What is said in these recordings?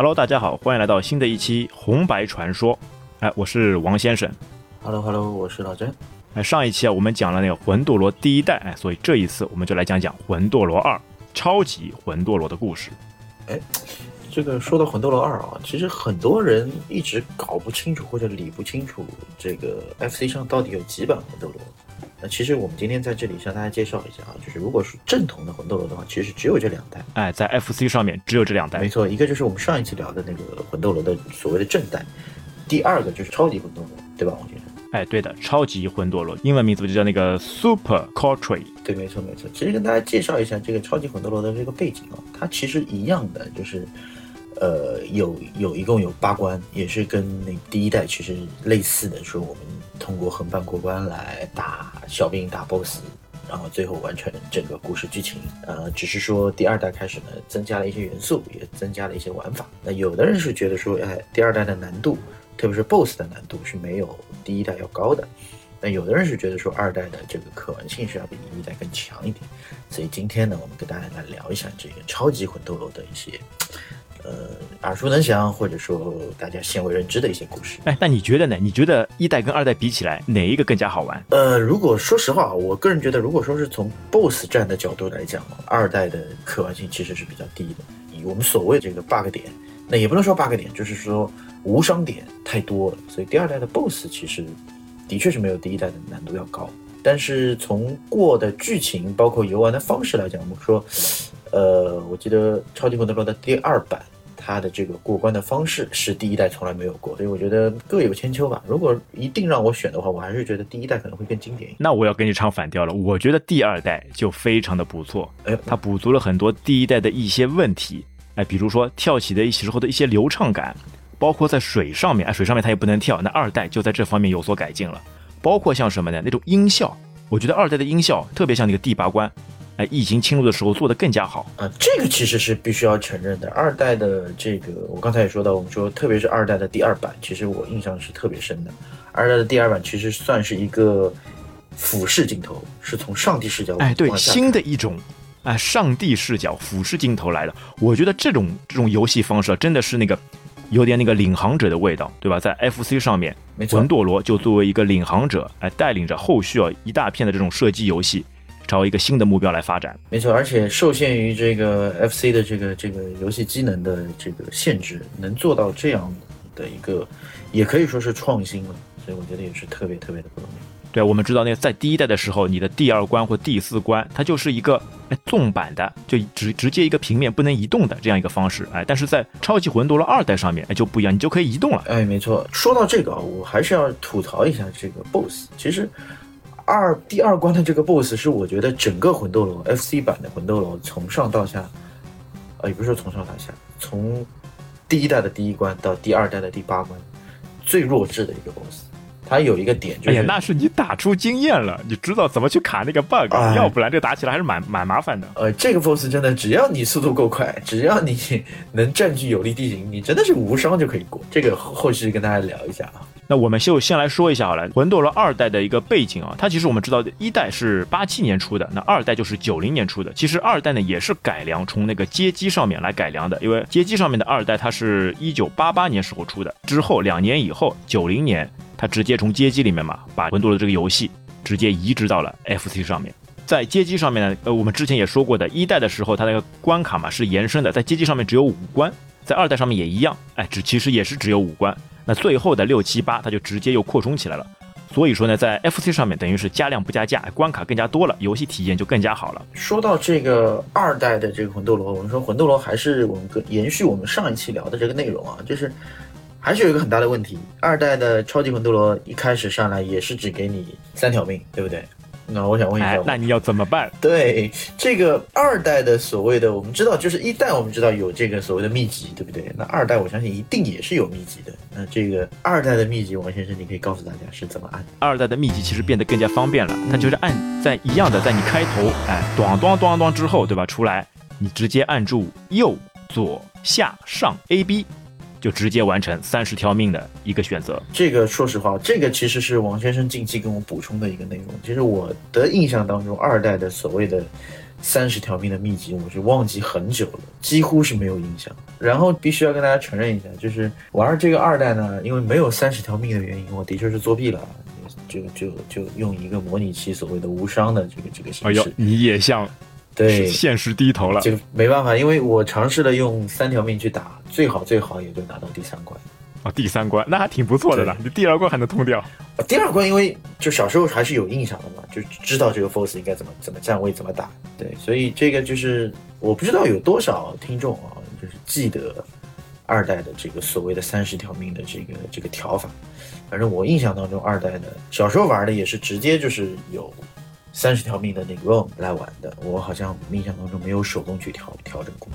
Hello，大家好，欢迎来到新的一期红白传说。哎，我是王先生。Hello Hello，我是老詹。哎，上一期啊，我们讲了那个魂斗罗第一代，哎，所以这一次我们就来讲讲魂斗罗二超级魂斗罗的故事。哎这个说到魂斗罗二啊，其实很多人一直搞不清楚或者理不清楚这个 FC 上到底有几版魂斗罗。那其实我们今天在这里向大家介绍一下啊，就是如果是正统的魂斗罗的话，其实只有这两代。哎，在 FC 上面只有这两代没。错，一个就是我们上一次聊的那个魂斗罗的所谓的正代，第二个就是超级魂斗罗，对吧，王先生？哎，对的，超级魂斗罗，英文名字就叫那个 Super Coltrane。对，没错没错。其实跟大家介绍一下这个超级魂斗罗的这个背景啊，它其实一样的，就是呃有有一共有八关，也是跟那第一代其实类似的，说我们通过横版过关来打小兵打 BOSS。然后最后完成整个故事剧情，呃，只是说第二代开始呢，增加了一些元素，也增加了一些玩法。那有的人是觉得说，哎，第二代的难度，特别是 BOSS 的难度是没有第一代要高的。那有的人是觉得说二代的这个可玩性是要比一代更强一点，所以今天呢，我们跟大家来聊一下这个超级魂斗罗的一些，呃，耳熟能详或者说大家鲜为人知的一些故事。哎，那你觉得呢？你觉得一代跟二代比起来，哪一个更加好玩？呃，如果说实话，我个人觉得，如果说是从 BOSS 战的角度来讲，二代的可玩性其实是比较低的。以我们所谓这个 bug 点，那也不能说 bug 点，就是说无伤点太多了，所以第二代的 BOSS 其实的确是没有第一代的难度要高。但是从过的剧情，包括游玩的方式来讲，我们说，呃，我记得超级魂斗罗的第二版，它的这个过关的方式是第一代从来没有过，所以我觉得各有千秋吧。如果一定让我选的话，我还是觉得第一代可能会更经典。那我要跟你唱反调了。我觉得第二代就非常的不错，哎，它补足了很多第一代的一些问题，哎，比如说跳起的时候的一些流畅感，包括在水上面，哎，水上面它也不能跳，那二代就在这方面有所改进了。包括像什么呢？那种音效，我觉得二代的音效特别像那个第八关，哎，异形侵入的时候做得更加好。啊，这个其实是必须要承认的。二代的这个，我刚才也说到，我们说特别是二代的第二版，其实我印象是特别深的。二代的第二版其实算是一个俯视镜头，是从上帝视角哎，对，新的一种。哎，上帝视角俯视镜头来的，我觉得这种这种游戏方式啊，真的是那个有点那个领航者的味道，对吧？在 FC 上面，魂斗罗就作为一个领航者，哎，带领着后续啊一大片的这种射击游戏，朝一个新的目标来发展。没错，而且受限于这个 FC 的这个这个游戏机能的这个限制，能做到这样的一个，也可以说是创新了。所以我觉得也是特别特别的不容易。对，我们知道那个在第一代的时候，你的第二关或第四关，它就是一个哎纵版的，就直直接一个平面不能移动的这样一个方式，哎，但是在超级魂斗罗二代上面，哎就不一样，你就可以移动了。哎，没错。说到这个啊，我还是要吐槽一下这个 BOSS。其实二第二关的这个 BOSS 是我觉得整个魂斗罗 FC 版的魂斗罗从上到下，啊，也不是说从上到下，从第一代的第一关到第二代的第八关，最弱智的一个 BOSS。它有一个点就是，哎呀，那是你打出经验了，你知道怎么去卡那个 bug，、哎要不然这个打起来还是蛮蛮麻烦的。呃，这个 BOSS 真的，只要你速度够快，只要你能占据有利地形，你真的是无伤就可以过。这个后后续跟大家聊一下啊。那我们就先来说一下好了，魂斗罗二代的一个背景啊，它其实我们知道一代是八七年出的，那二代就是九零年出的。其实二代呢也是改良，从那个街机上面来改良的，因为街机上面的二代它是一九八八年时候出的，之后两年以后九零年它直接从街机里面嘛，把魂斗罗这个游戏直接移植到了 FC 上面。在街机上面呢，呃，我们之前也说过的，一代的时候它那个关卡嘛是延伸的，在街机上面只有五关，在二代上面也一样，哎，只其实也是只有五关。那最后的六七八，它就直接又扩充起来了。所以说呢，在 FC 上面等于是加量不加价，关卡更加多了，游戏体验就更加好了。说到这个二代的这个魂斗罗，我们说魂斗罗还是我们跟延续我们上一期聊的这个内容啊，就是还是有一个很大的问题。二代的超级魂斗罗一开始上来也是只给你三条命，对不对？那我想问一下，，哎那你要怎么办？对这个二代的所谓的，我们知道就是一代我们知道有这个所谓的秘籍，对不对？那二代我相信一定也是有秘籍的。那这个二代的秘籍，王先生你可以告诉大家是怎么按？二代的秘籍其实变得更加方便了，它就是按在一样的，在你开头，哎，咣咣咣咣之后，对吧？出来，你直接按住右左下上 A B，就直接完成三十条命的一个选择。这个说实话，这个其实是王先生近期跟我补充的一个内容。其实我的印象当中，二代的所谓的三十条命的秘籍，我是忘记很久了，几乎是没有印象。然后必须要跟大家承认一下，就是玩这个二代呢，因为没有三十条命的原因，我的确是作弊了。就就就用一个模拟器所谓的无伤的这个这个形式，你也向对现实低头了。这个没办法，因为我尝试了用三条命去打，最好最好也就打到第三关。啊，第三关那还挺不错的了，你第二关还能通掉。第二关因为就小时候还是有印象的嘛，就知道这个 force 应该怎么怎么站位怎么打。对，所以这个就是我不知道有多少听众啊，就是记得二代的这个所谓的三十条命的这个这个调法。反正我印象当中，二代的小时候玩的也是直接就是有三十条命的那个 ROM 来玩的。我好像印象当中没有手动去调调整过。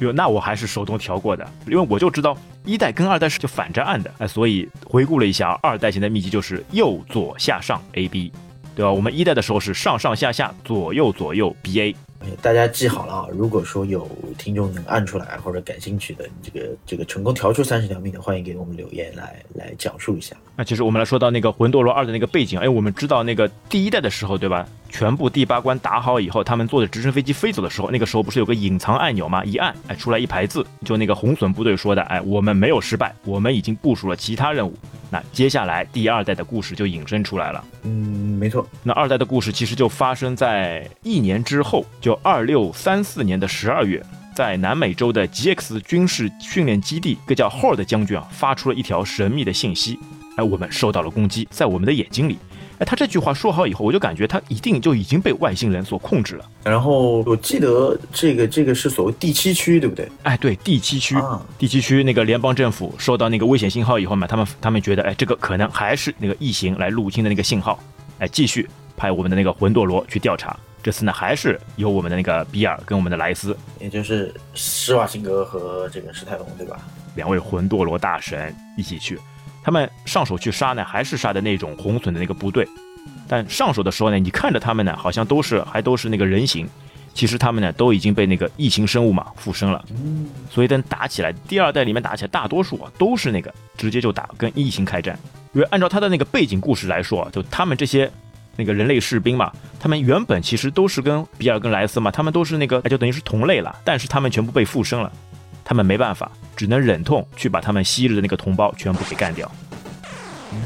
哟，那我还是手动调过的，因为我就知道一代跟二代是就反着按的，哎，所以回顾了一下，二代现在秘籍就是右左下上 A B，对吧？我们一代的时候是上上下下左右左右 B A，大家记好了啊！如果说有听众能按出来或者感兴趣的，这个这个成功调出三十条命的，欢迎给我们留言来来讲述一下。那其实我们来说到那个魂斗罗二的那个背景，哎，我们知道那个第一代的时候，对吧？全部第八关打好以后，他们坐着直升飞机飞走的时候，那个时候不是有个隐藏按钮吗？一按，哎，出来一排字，就那个红隼部队说的，哎，我们没有失败，我们已经部署了其他任务。那接下来第二代的故事就引申出来了。嗯，没错。那二代的故事其实就发生在一年之后，就二六三四年的十二月，在南美洲的 GX 军事训练基地，一个叫 Hall 的将军啊，发出了一条神秘的信息，哎，我们受到了攻击，在我们的眼睛里。哎，他这句话说好以后，我就感觉他一定就已经被外星人所控制了。然后我记得这个这个是所谓第七区，对不对？哎，对，第七区，第七区那个联邦政府收到那个危险信号以后嘛，他们他们觉得，哎，这个可能还是那个异形来入侵的那个信号，哎，继续派我们的那个魂斗罗去调查。这次呢，还是由我们的那个比尔跟我们的莱斯，也就是施瓦辛格和这个史泰龙，对吧？两位魂斗罗大神一起去。他们上手去杀呢，还是杀的那种红隼的那个部队，但上手的时候呢，你看着他们呢，好像都是还都是那个人形，其实他们呢都已经被那个异形生物嘛附身了。所以等打起来，第二代里面打起来，大多数啊都是那个直接就打跟异形开战。因为按照他的那个背景故事来说，就他们这些那个人类士兵嘛，他们原本其实都是跟比尔跟莱斯嘛，他们都是那个就等于是同类了，但是他们全部被附身了。他们没办法，只能忍痛去把他们昔日的那个同胞全部给干掉。嗯，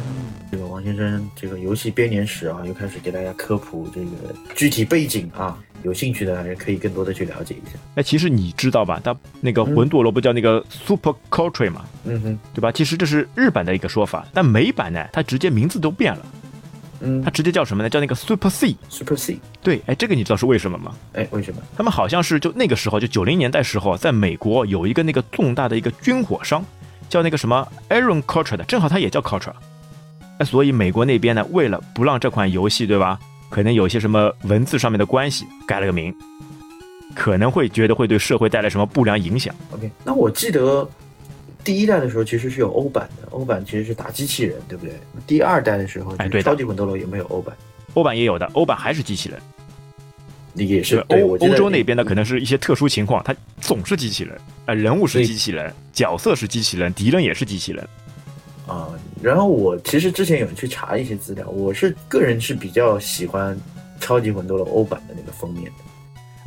这个王先生，这个游戏编年史啊，又开始给大家科普这个具体背景啊，有兴趣的还是可以更多的去了解一下。哎，其实你知道吧？他那个魂斗罗不叫那个 Super Culture 嘛？嗯哼，对吧？其实这是日版的一个说法，但美版呢，它直接名字都变了。嗯，它直接叫什么呢？叫那个 Super C，Super C。对，哎，这个你知道是为什么吗？哎，为什么？他们好像是就那个时候，就九零年代时候，在美国有一个那个重大的一个军火商，叫那个什么 Aaron Culture 的，正好他也叫 Culture。哎，所以美国那边呢，为了不让这款游戏，对吧？可能有一些什么文字上面的关系，改了个名，可能会觉得会对社会带来什么不良影响。OK，那我记得。第一代的时候其实是有欧版的，欧版其实是打机器人，对不对？第二代的时候，哎，对，超级魂斗罗有没有欧版？欧版也有的，欧版还是机器人。也是欧欧洲那边的，可能是一些特殊情况，它总是机器人，呃，人物是机器人，角色是机器人，敌人也是机器人。啊，然后我其实之前有去查一些资料，我是个人是比较喜欢超级魂斗罗欧版的那个封面的。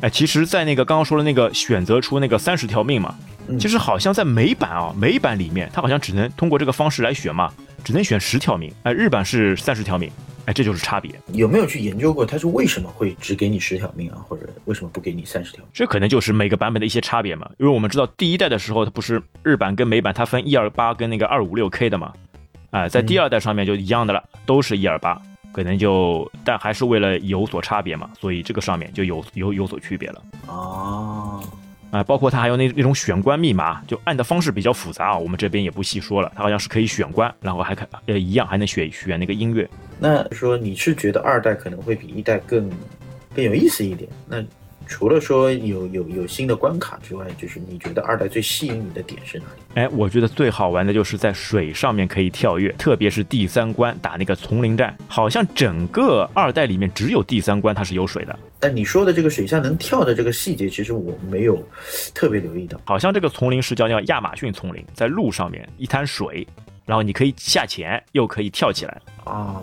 哎，其实，在那个刚刚说的那个选择出那个三十条命嘛。其实好像在美版啊，美版里面，它好像只能通过这个方式来选嘛，只能选十条命。哎，日版是三十条命，哎，这就是差别。有没有去研究过它是为什么会只给你十条命啊，或者为什么不给你三十条？这可能就是每个版本的一些差别嘛。因为我们知道第一代的时候，它不是日版跟美版它分一二八跟那个二五六 K 的嘛，哎，在第二代上面就一样的了，都是一二八，可能就但还是为了有所差别嘛，所以这个上面就有有有所区别了。哦。啊，包括它还有那那种选关密码，就按的方式比较复杂啊，我们这边也不细说了。它好像是可以选关，然后还可呃一样还能选选那个音乐。那说你是觉得二代可能会比一代更更有意思一点？那？除了说有有有新的关卡之外，就是你觉得二代最吸引你的点是哪里？哎，我觉得最好玩的就是在水上面可以跳跃，特别是第三关打那个丛林战，好像整个二代里面只有第三关它是有水的。但你说的这个水下能跳的这个细节，其实我没有特别留意到。好像这个丛林是叫叫亚马逊丛林，在路上面一滩水，然后你可以下潜，又可以跳起来啊。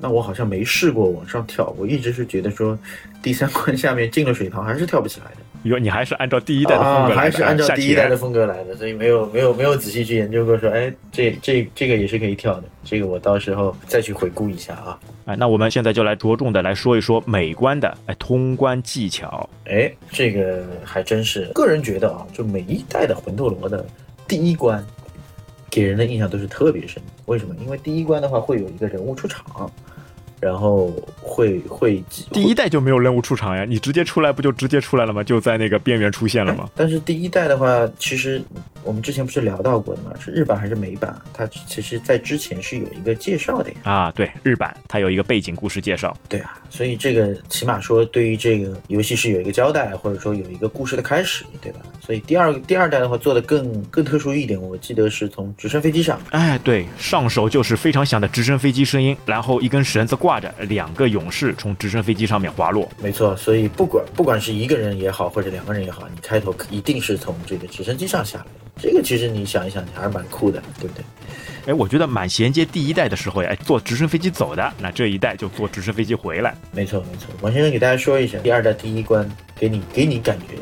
那我好像没试过往上跳，我一直是觉得说第三关下面进了水塘还是跳不起来的。哟，你还是按照第一代的风格来的，还是按照第一代的风格来的，所以没有没有没有仔细去研究过说，哎，这这这个也是可以跳的，这个我到时候再去回顾一下啊。哎，那我们现在就来着重的来说一说美关的哎通关技巧。哎，这个还真是，个人觉得啊，就每一代的魂斗罗的第一关，给人的印象都是特别深。为什么？因为第一关的话会有一个人物出场。然后会会第一代就没有任务出场呀，你直接出来不就直接出来了吗？就在那个边缘出现了吗？但是第一代的话，其实我们之前不是聊到过的吗？是日版还是美版？它其实在之前是有一个介绍的呀。啊，对，日版它有一个背景故事介绍。对啊，所以这个起码说对于这个游戏是有一个交代，或者说有一个故事的开始，对吧？所以第二第二代的话做的更更特殊一点，我记得是从直升飞机上，哎，对，上手就是非常响的直升飞机声音，然后一根绳子挂。挂着两个勇士从直升飞机上面滑落，没错。所以不管不管是一个人也好，或者两个人也好，你开头一定是从这个直升机上下来。这个其实你想一想，你还是蛮酷的，对不对？哎，我觉得满衔接第一代的时候呀，哎，坐直升飞机走的，那这一代就坐直升飞机回来。没错没错，王先生给大家说一下，第二代第一关给你给你感觉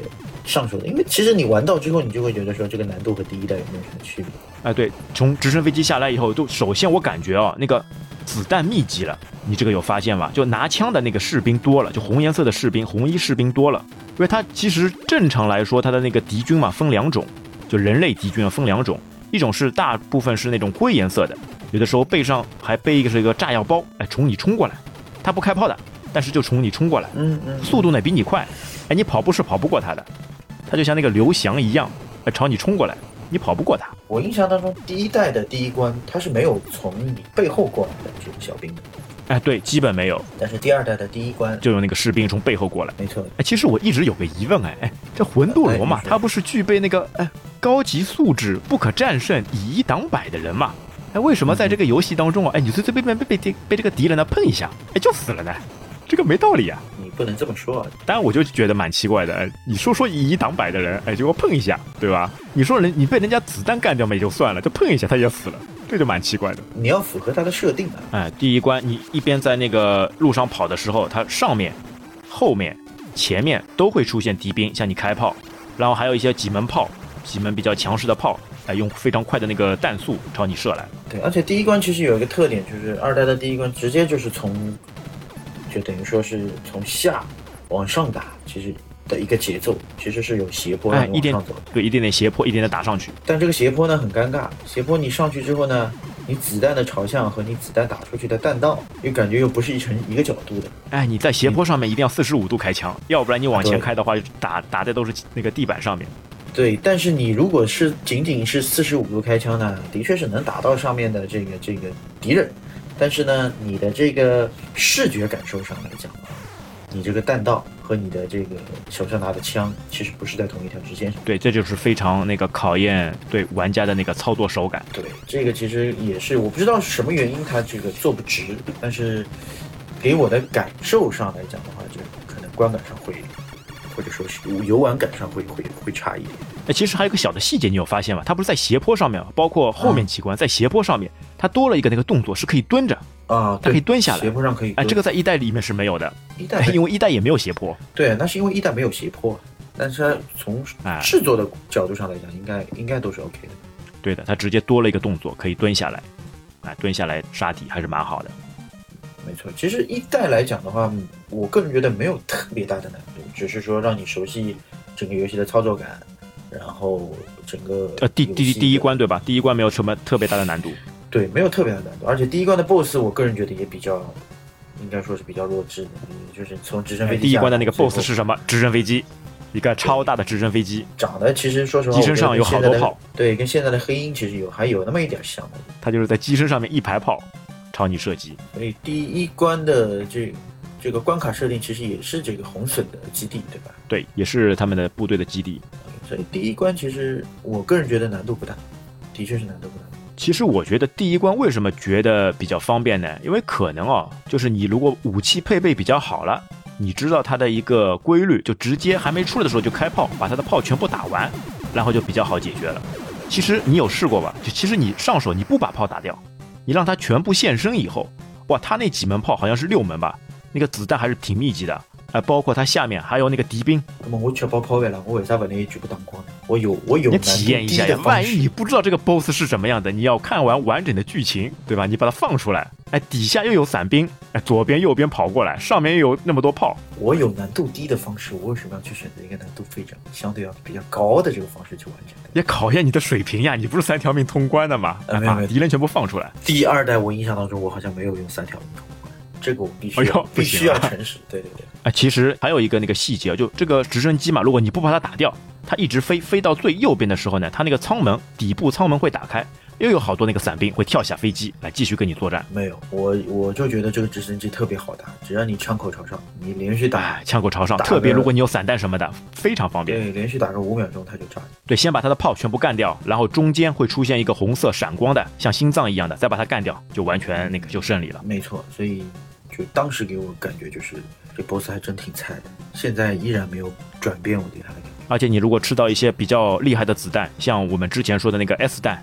上手的，因为其实你玩到之后，你就会觉得说这个难度和第一代有没有什么区别？哎，对，从直升飞机下来以后，就首先我感觉啊，那个子弹密集了。你这个有发现吗？就拿枪的那个士兵多了，就红颜色的士兵、红衣士兵多了。因为他其实正常来说，他的那个敌军嘛分两种，就人类敌军啊分两种，一种是大部分是那种灰颜色的，有的时候背上还背一个是一个炸药包，哎，冲你冲过来，他不开炮的，但是就冲你冲过来，嗯嗯，速度呢比你快，哎，你跑步是跑不过他的，他就像那个刘翔一样，哎，朝你冲过来，你跑不过他。我印象当中，第一代的第一关他是没有从你背后过来的这种小兵的。哎，对，基本没有。但是第二代的第一关就有那个士兵从背后过来，没错。哎，其实我一直有个疑问，哎哎，这魂斗罗嘛，他不是具备那个哎高级素质、不可战胜、以一挡百的人嘛？哎，为什么在这个游戏当中啊，哎，你随随便便被被被被这个敌人呢碰一下，哎，就死了呢？这个没道理啊！你不能这么说。当然，我就觉得蛮奇怪的。哎，你说说以一挡百的人，哎，结果碰一下，对吧？你说人你被人家子弹干掉嘛也就算了，就碰一下他也死了。这就蛮奇怪的，你要符合它的设定啊！哎，第一关你一边在那个路上跑的时候，它上面、后面、前面都会出现敌兵向你开炮，然后还有一些几门炮，几门比较强势的炮，哎，用非常快的那个弹速朝你射来。对，而且第一关其实有一个特点，就是二代的第一关直接就是从，就等于说是从下往上打，其实。的一个节奏其实是有斜坡往上走，对，一点点斜坡，一点点打上去。但这个斜坡呢很尴尬，斜坡你上去之后呢，你子弹的朝向和你子弹打出去的弹道又感觉又不是一成一个角度的。哎，你在斜坡上面一定要四十五度开枪，要不然你往前开的话，打打的都是那个地板上面。对，但是你如果是仅仅是四十五度开枪呢，的确是能打到上面的这个这个敌人，但是呢，你的这个视觉感受上来讲啊，你这个弹道。和你的这个手上拿的枪其实不是在同一条直线上。对，这就是非常那个考验对玩家的那个操作手感。对，这个其实也是我不知道是什么原因，它这个做不直，但是给我的感受上来讲的话，就可能观感上会，或者说是游玩感上会会会差一点。哎，其实还有个小的细节，你有发现吗？它不是在斜坡上面吗？包括后面几关在斜坡上面，它多了一个那个动作，是可以蹲着。啊，它可以蹲下来，斜坡上可以。哎，这个在一代里面是没有的，一代 因为一代也没有斜坡。对，那是因为一代没有斜坡，但是它从制作的角度上来讲，应该应该都是 OK 的。对的，它直接多了一个动作，可以蹲下来，哎，蹲下来杀敌还是蛮好的。没错，其实一代来讲的话，我个人觉得没有特别大的难度，只是说让你熟悉整个游戏的操作感，然后整个呃第第第一关对吧？第一关没有什么特别大的难度。对，没有特别的难度，而且第一关的 BOSS，我个人觉得也比较，应该说是比较弱智的，就是从直升飞机。第一关的那个 BOSS 是什么？直升飞机，一个超大的直升飞机，长得其实说实话，机身上有好多炮，对，跟现在的黑鹰其实有还有那么一点像的。它就是在机身上面一排炮，朝你射击。所以第一关的这这个关卡设定其实也是这个红隼的基地，对吧？对，也是他们的部队的基地。所以第一关其实我个人觉得难度不大，的确是难度不大。其实我觉得第一关为什么觉得比较方便呢？因为可能哦，就是你如果武器配备比较好了，你知道它的一个规律，就直接还没出来的时候就开炮，把它的炮全部打完，然后就比较好解决了。其实你有试过吧？就其实你上手你不把炮打掉，你让它全部现身以后，哇，他那几门炮好像是六门吧，那个子弹还是挺密集的。哎，包括它下面还有那个敌兵。那么我吃饱跑完了，我为啥不能一局不当光呢？我有我有你体验一下呀，万一你不知道这个 BOSS 是什么样的，你要看完完整的剧情，对吧？你把它放出来，哎，底下又有伞兵，哎，左边右边跑过来，上面又有那么多炮。我有难度低的方式，我为什么要去选择一个难度非常相对要比较高的这个方式去完成？也考验你的水平呀！你不是三条命通关的吗？把敌人全部放出来。第二代我印象当中，我好像没有用三条命通。这个我必须要必须要诚实，对对对。哎，其实还有一个那个细节，就这个直升机嘛，如果你不把它打掉，它一直飞飞到最右边的时候呢，它那个舱门底部舱门会打开，又有好多那个伞兵会跳下飞机来继续跟你作战。没有，我我就觉得这个直升机特别好打，只要你枪口朝上，你连续打，枪口朝上，特别如果你有散弹什么的，非常方便。对，连续打个五秒钟它就炸。对，先把它的炮全部干掉，然后中间会出现一个红色闪光的，像心脏一样的，再把它干掉，就完全那个就胜利了。没错，所以。就当时给我感觉就是这 boss 还真挺菜的，现在依然没有转变我对他的感觉。而且你如果吃到一些比较厉害的子弹，像我们之前说的那个 S 弹，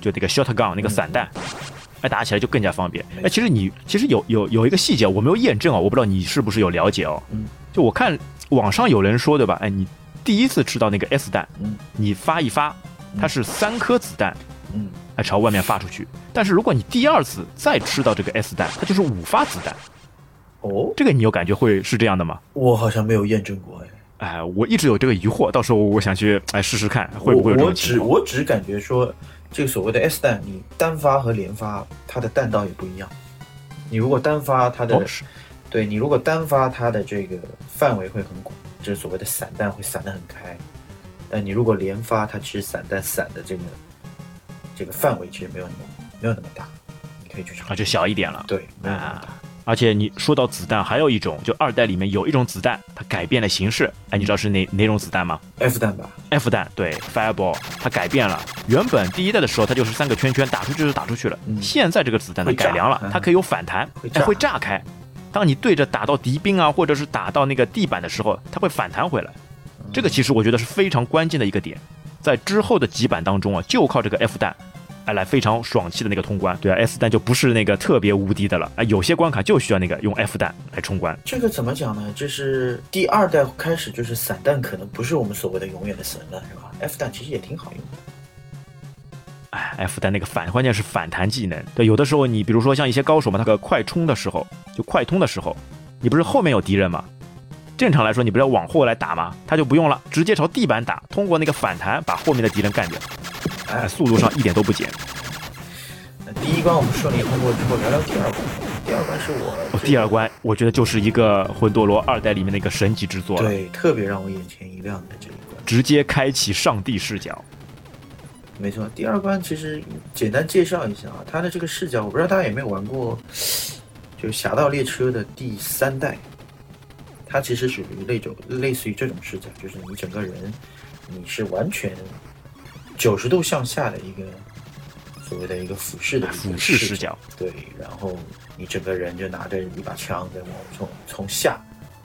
就那个 shot gun 那个散弹，哎，打起来就更加方便。哎，其实你其实有有有一个细节我没有验证啊，我不知道你是不是有了解哦。嗯。就我看网上有人说对吧？哎，你第一次吃到那个 S 弹，嗯，你发一发，它是三颗子弹，嗯，哎朝外面发出去。但是如果你第二次再吃到这个 S 弹，它就是五发子弹。哦，这个你有感觉会是这样的吗？我好像没有验证过，哎，哎，我一直有这个疑惑，到时候我想去哎试试看，会不会有这？我只我只感觉说，这个所谓的 S 弹，你单发和连发，它的弹道也不一样。你如果单发，它的，对你如果单发，它的这个范围会很广，就是所谓的散弹会散得很开。但你如果连发，它其实散弹散的这个这个范围其实没有那么没有那么大，你可以去尝啊，就小一点了，对，没有那么大。而且你说到子弹，还有一种，就二代里面有一种子弹，它改变了形式。哎，你知道是哪哪种子弹吗？F 弹吧。F 弹，对，Fireball，它改变了。原本第一代的时候，它就是三个圈圈，打出去就打出去了。现在这个子弹它改良了，它可以有反弹，它会炸开。当你对着打到敌兵啊，或者是打到那个地板的时候，它会反弹回来。这个其实我觉得是非常关键的一个点，在之后的几版当中啊，就靠这个 F 弹。哎，来非常爽气的那个通关，对啊，S 弹就不是那个特别无敌的了啊，有些关卡就需要那个用 F 弹来冲关。这个怎么讲呢？就是第二代开始，就是散弹可能不是我们所谓的永远的神了，是吧？F 弹其实也挺好用的。哎，F 弹那个反，关键是反弹技能。对，有的时候你比如说像一些高手嘛，他个快冲的时候，就快通的时候，你不是后面有敌人吗？正常来说，你不是要往后来打吗？他就不用了，直接朝地板打，通过那个反弹把后面的敌人干掉。哎，速度上一点都不减。那第一关我们顺利通过之后，聊聊第二关。第二关是我，第二关我觉得就是一个魂斗罗二代里面的一个神级之作了。对，特别让我眼前一亮的这一关，直接开启上帝视角。没错，第二关其实简单介绍一下啊，它的这个视角，我不知道大家有没有玩过，就《侠盗猎车》的第三代，它其实属于那种类似于这种视角，就是你整个人你是完全。九十度向下的一个所谓的一个俯视的俯视视角，对，然后你整个人就拿着一把枪在往从从下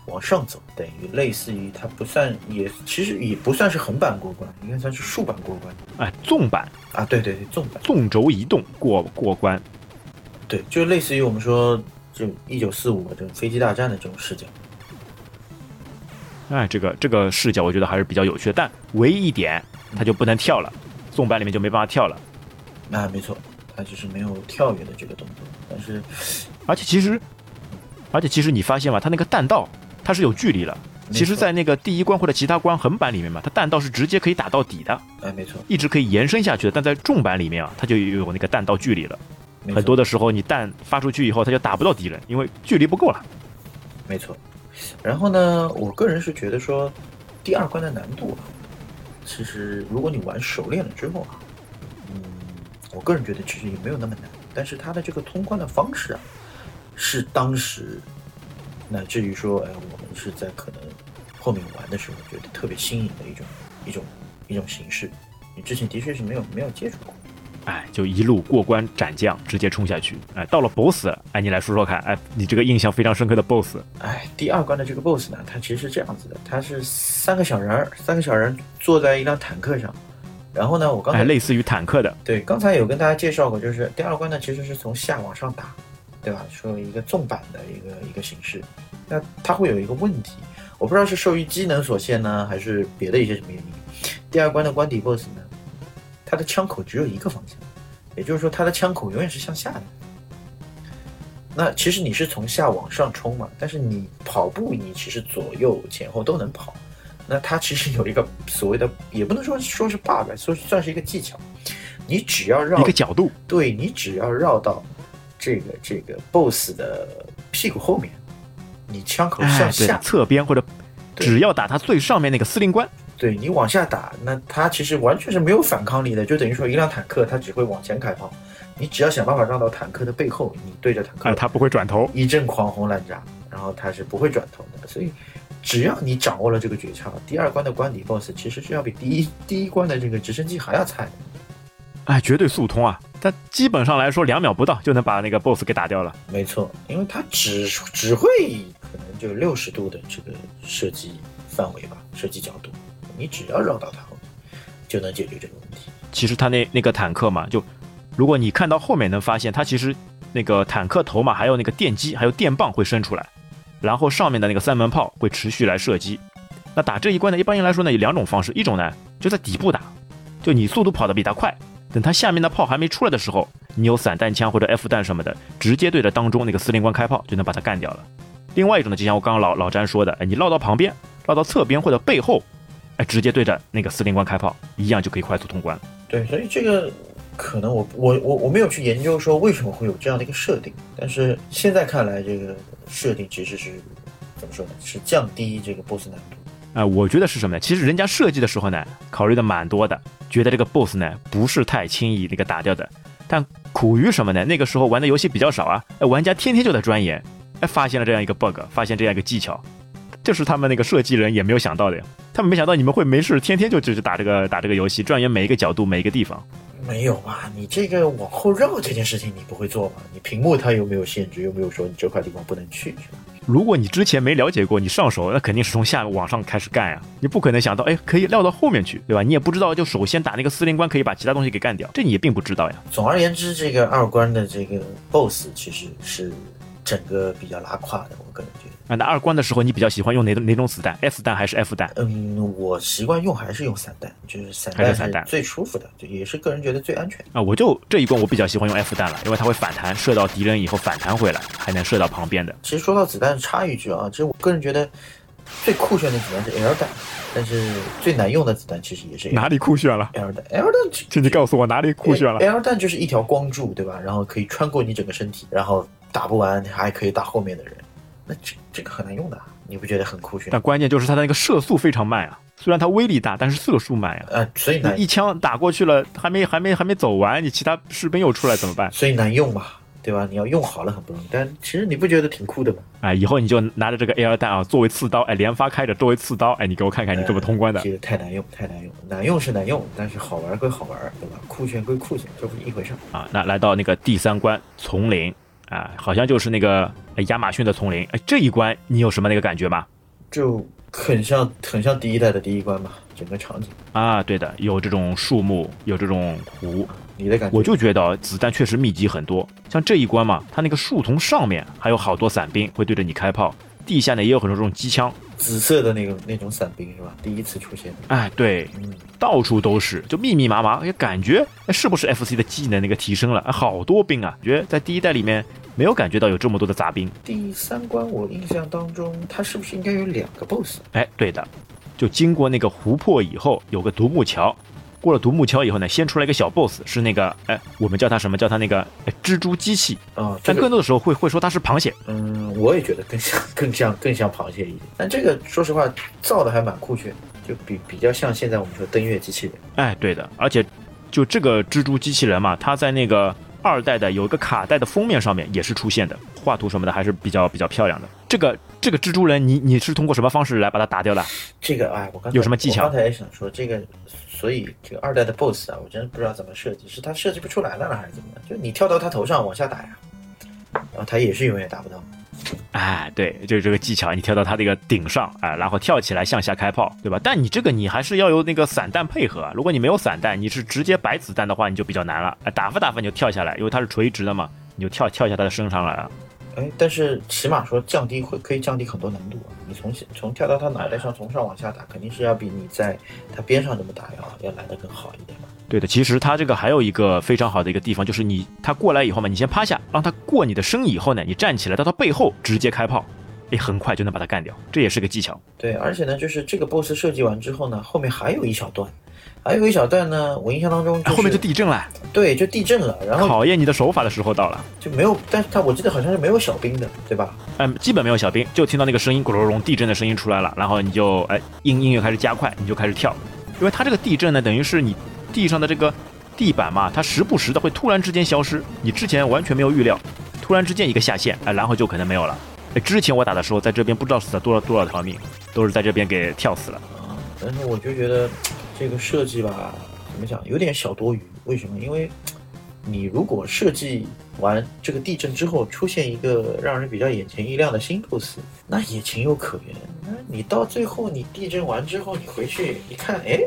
往上走，等于类似于它不算也其实也不算是横版过关，应该算是竖版过关，哎，纵版啊，对对对，纵版，纵轴移动过过关，对，就类似于我们说就一九四五这种飞机大战的这种视角，哎，这个这个视角我觉得还是比较有趣的，但唯一一点。它就不能跳了，纵版里面就没办法跳了。啊，没错，它就是没有跳跃的这个动作。但是，而且其实，而且其实你发现吗？它那个弹道它是有距离了。其实，在那个第一关或者其他关横版里面嘛，它弹道是直接可以打到底的。哎，没错，一直可以延伸下去的。但在重版里面啊，它就有那个弹道距离了。很多的时候，你弹发出去以后，它就打不到敌人，因为距离不够了。没错。然后呢，我个人是觉得说，第二关的难度啊。其实，如果你玩熟练了之后啊，嗯，我个人觉得其实也没有那么难。但是它的这个通关的方式啊，是当时乃至于说，哎，我们是在可能后面玩的时候觉得特别新颖的一种一种一种形式。你之前的确是没有没有接触过。哎，就一路过关斩将，直接冲下去。哎，到了 BOSS，哎，你来说说看，哎，你这个印象非常深刻的 BOSS。哎，第二关的这个 BOSS 呢，它其实是这样子的，它是三个小人儿，三个小人坐在一辆坦克上。然后呢，我刚才类似于坦克的。对，刚才有跟大家介绍过，就是第二关呢，其实是从下往上打，对吧？说一个纵版的一个一个形式，那它会有一个问题，我不知道是受于机能所限呢，还是别的一些什么原因。第二关的关底 BOSS 呢，它的枪口只有一个方向，也就是说它的枪口永远是向下的。那其实你是从下往上冲嘛，但是你跑步你其实左右前后都能跑。那它其实有一个所谓的，也不能说说是 bug，说算是一个技巧。你只要绕一个角度，对你只要绕到这个这个 boss 的屁股后面，你枪口向下侧边或者只要打他最上面那个司令官，对你往下打，那他其实完全是没有反抗力的，就等于说一辆坦克它只会往前开炮，你只要想办法绕到坦克的背后，你对着坦克，他不会转头，一阵狂轰滥炸，然后他是不会转头的，所以。只要你掌握了这个诀窍，第二关的关底 BOSS 其实是要比第一第一关的这个直升机还要菜。哎，绝对速通啊！它基本上来说两秒不到就能把那个 BOSS 给打掉了。没错，因为它只只会可能就六十度的这个射击范围吧，射击角度，你只要绕到它后面就能解决这个问题。其实它那那个坦克嘛，就如果你看到后面能发现，它其实那个坦克头嘛，还有那个电机，还有电棒会伸出来。然后上面的那个三门炮会持续来射击，那打这一关呢，一般来说呢有两种方式，一种呢就在底部打，就你速度跑得比他快，等他下面的炮还没出来的时候，你有散弹枪或者 F 弹什么的，直接对着当中那个司令官开炮就能把他干掉了。另外一种呢，就像我刚刚老老詹说的，哎，你绕到旁边，绕到侧边或者背后，哎，直接对着那个司令官开炮，一样就可以快速通关。对，所以这个可能我我我我没有去研究说为什么会有这样的一个设定，但是现在看来这个。设定其实是怎么说呢？是降低这个 boss 难度。啊，我觉得是什么呢？其实人家设计的时候呢，考虑的蛮多的，觉得这个 boss 呢不是太轻易那个打掉的。但苦于什么呢？那个时候玩的游戏比较少啊，哎，玩家天天就在钻研，哎，发现了这样一个 bug，发现这样一个技巧，这是他们那个设计人也没有想到的呀。他们没想到你们会没事天天就就是打这个打这个游戏，钻研每一个角度每一个地方。没有吧？你这个往后绕这件事情你不会做吗？你屏幕它又没有限制？又没有说你这块地方不能去？是吧？如果你之前没了解过，你上手那肯定是从下往上开始干呀。你不可能想到，哎，可以撂到后面去，对吧？你也不知道，就首先打那个司令官可以把其他东西给干掉，这你也并不知道呀。总而言之，这个二关的这个 BOSS 其实是整个比较拉胯的，我个人觉得。啊，那二关的时候，你比较喜欢用哪哪种子弹？S 弹还是 F 弹？嗯，我习惯用还是用散弹，就是散弹是最舒服的，就也是个人觉得最安全。啊，我就这一关我比较喜欢用 F 弹了，因为它会反弹，射到敌人以后反弹回来，还能射到旁边的。其实说到子弹，插一句啊，其实我个人觉得最酷炫的子弹是 L 弹，但是最难用的子弹其实也是哪里酷炫了？L 弹，L 弹，请你告诉我哪里酷炫了？L 弹就是一条光柱，对吧？然后可以穿过你整个身体，然后打不完还可以打后面的人，那这这个很难用的。你不觉得很酷炫？但关键就是它的那个射速非常慢啊！虽然它威力大，但是射速慢呀。呃，所以呢。一枪打过去了，还没还没还没走完，你其他士兵又出来怎么办？所以难用嘛，对吧？你要用好了很不容易。但其实你不觉得挺酷的吗？哎，以后你就拿着这个 A R 弹啊，作为刺刀，哎，连发开着作为刺刀，哎，你给我看看你怎么通关的。这个太难用，太难用，难用是难用，但是好玩归好玩，对吧？酷炫归酷炫，这不是一回事啊。那来到那个第三关丛林啊，好像就是那个亚马逊的丛林。哎，这一关你有什么那个感觉吗？就很像很像第一代的第一关嘛，整个场景啊，对的，有这种树木，有这种湖，你的感觉？我就觉得子弹确实密集很多，像这一关嘛，它那个树丛上面还有好多伞兵会对着你开炮，地下呢也有很多这种机枪，紫色的那个那种伞兵是吧？第一次出现，哎，对，到处都是，就密密麻麻，也感觉是不是 FC 的技能那个提升了？好多兵啊，觉得在第一代里面。没有感觉到有这么多的杂兵。第三关我印象当中，它是不是应该有两个 BOSS？哎，对的，就经过那个湖泊以后，有个独木桥，过了独木桥以后呢，先出来一个小 BOSS，是那个哎，我们叫它什么？叫它那个蜘蛛机器啊。但更多的时候会会说它是螃蟹。嗯，我也觉得更像更像更像螃蟹一点。但这个说实话造的还蛮酷炫，就比比较像现在我们说登月机器人。哎，对的，而且就这个蜘蛛机器人嘛，它在那个。二代的有一个卡带的封面上面也是出现的，画图什么的还是比较比较漂亮的。这个这个蜘蛛人，你你是通过什么方式来把它打掉的？这个哎，我刚有什么技巧？刚才也想说这个，所以这个二代的 BOSS 啊，我真不知道怎么设计，是他设计不出来了呢，还是怎么样？就你跳到他头上往下打呀，然后他也是永远打不到。哎，对，就是这个技巧，你跳到它这个顶上，哎，然后跳起来向下开炮，对吧？但你这个你还是要有那个散弹配合，如果你没有散弹，你是直接白子弹的话，你就比较难了。哎，打发打发你就跳下来，因为它是垂直的嘛，你就跳跳一下，它就升上来了。哎，但是起码说降低会可以降低很多难度啊！你从从跳到他脑袋上，从上往下打，肯定是要比你在他边上这么打要要来的更好一点嘛。对的，其实他这个还有一个非常好的一个地方，就是你他过来以后嘛，你先趴下，让他过你的身以后呢，你站起来到他背后直接开炮，哎，很快就能把他干掉，这也是个技巧。对，而且呢，就是这个 BOSS 设计完之后呢，后面还有一小段。还有一小段呢，我印象当中，后面就地震了。对，就地震了，然后考验你的手法的时候到了，就没有，但是他我记得好像是没有小兵的，对吧？嗯，基本没有小兵，就听到那个声音，咕隆隆，地震的声音出来了，然后你就哎音音乐开始加快，你就开始跳，因为它这个地震呢，等于是你地上的这个地板嘛，它时不时的会突然之间消失，你之前完全没有预料，突然之间一个下线，哎，然后就可能没有了。哎，之前我打的时候，在这边不知道死了多少多少条命，都是在这边给跳死了。啊，但是我就觉得这个设计吧。怎么讲？有点小多余。为什么？因为，你如果设计完这个地震之后，出现一个让人比较眼前一亮的新 BOSS，那也情有可原。那你到最后，你地震完之后，你回去一看，哎，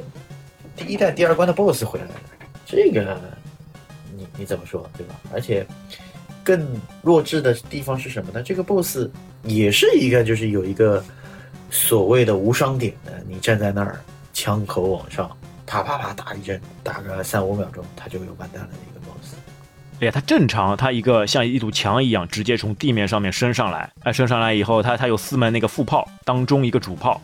第一代第二关的 BOSS 回来了，这个，你你怎么说，对吧？而且，更弱智的地方是什么呢？这个 BOSS 也是一个，就是有一个所谓的无伤点的，你站在那儿，枪口往上。啪啪啪打一阵，打个三五秒钟，他就有完蛋了的一个 boss。哎呀，他正常，他一个像一堵墙一样，直接从地面上面升上来。哎，升上来以后，他他有四门那个副炮，当中一个主炮。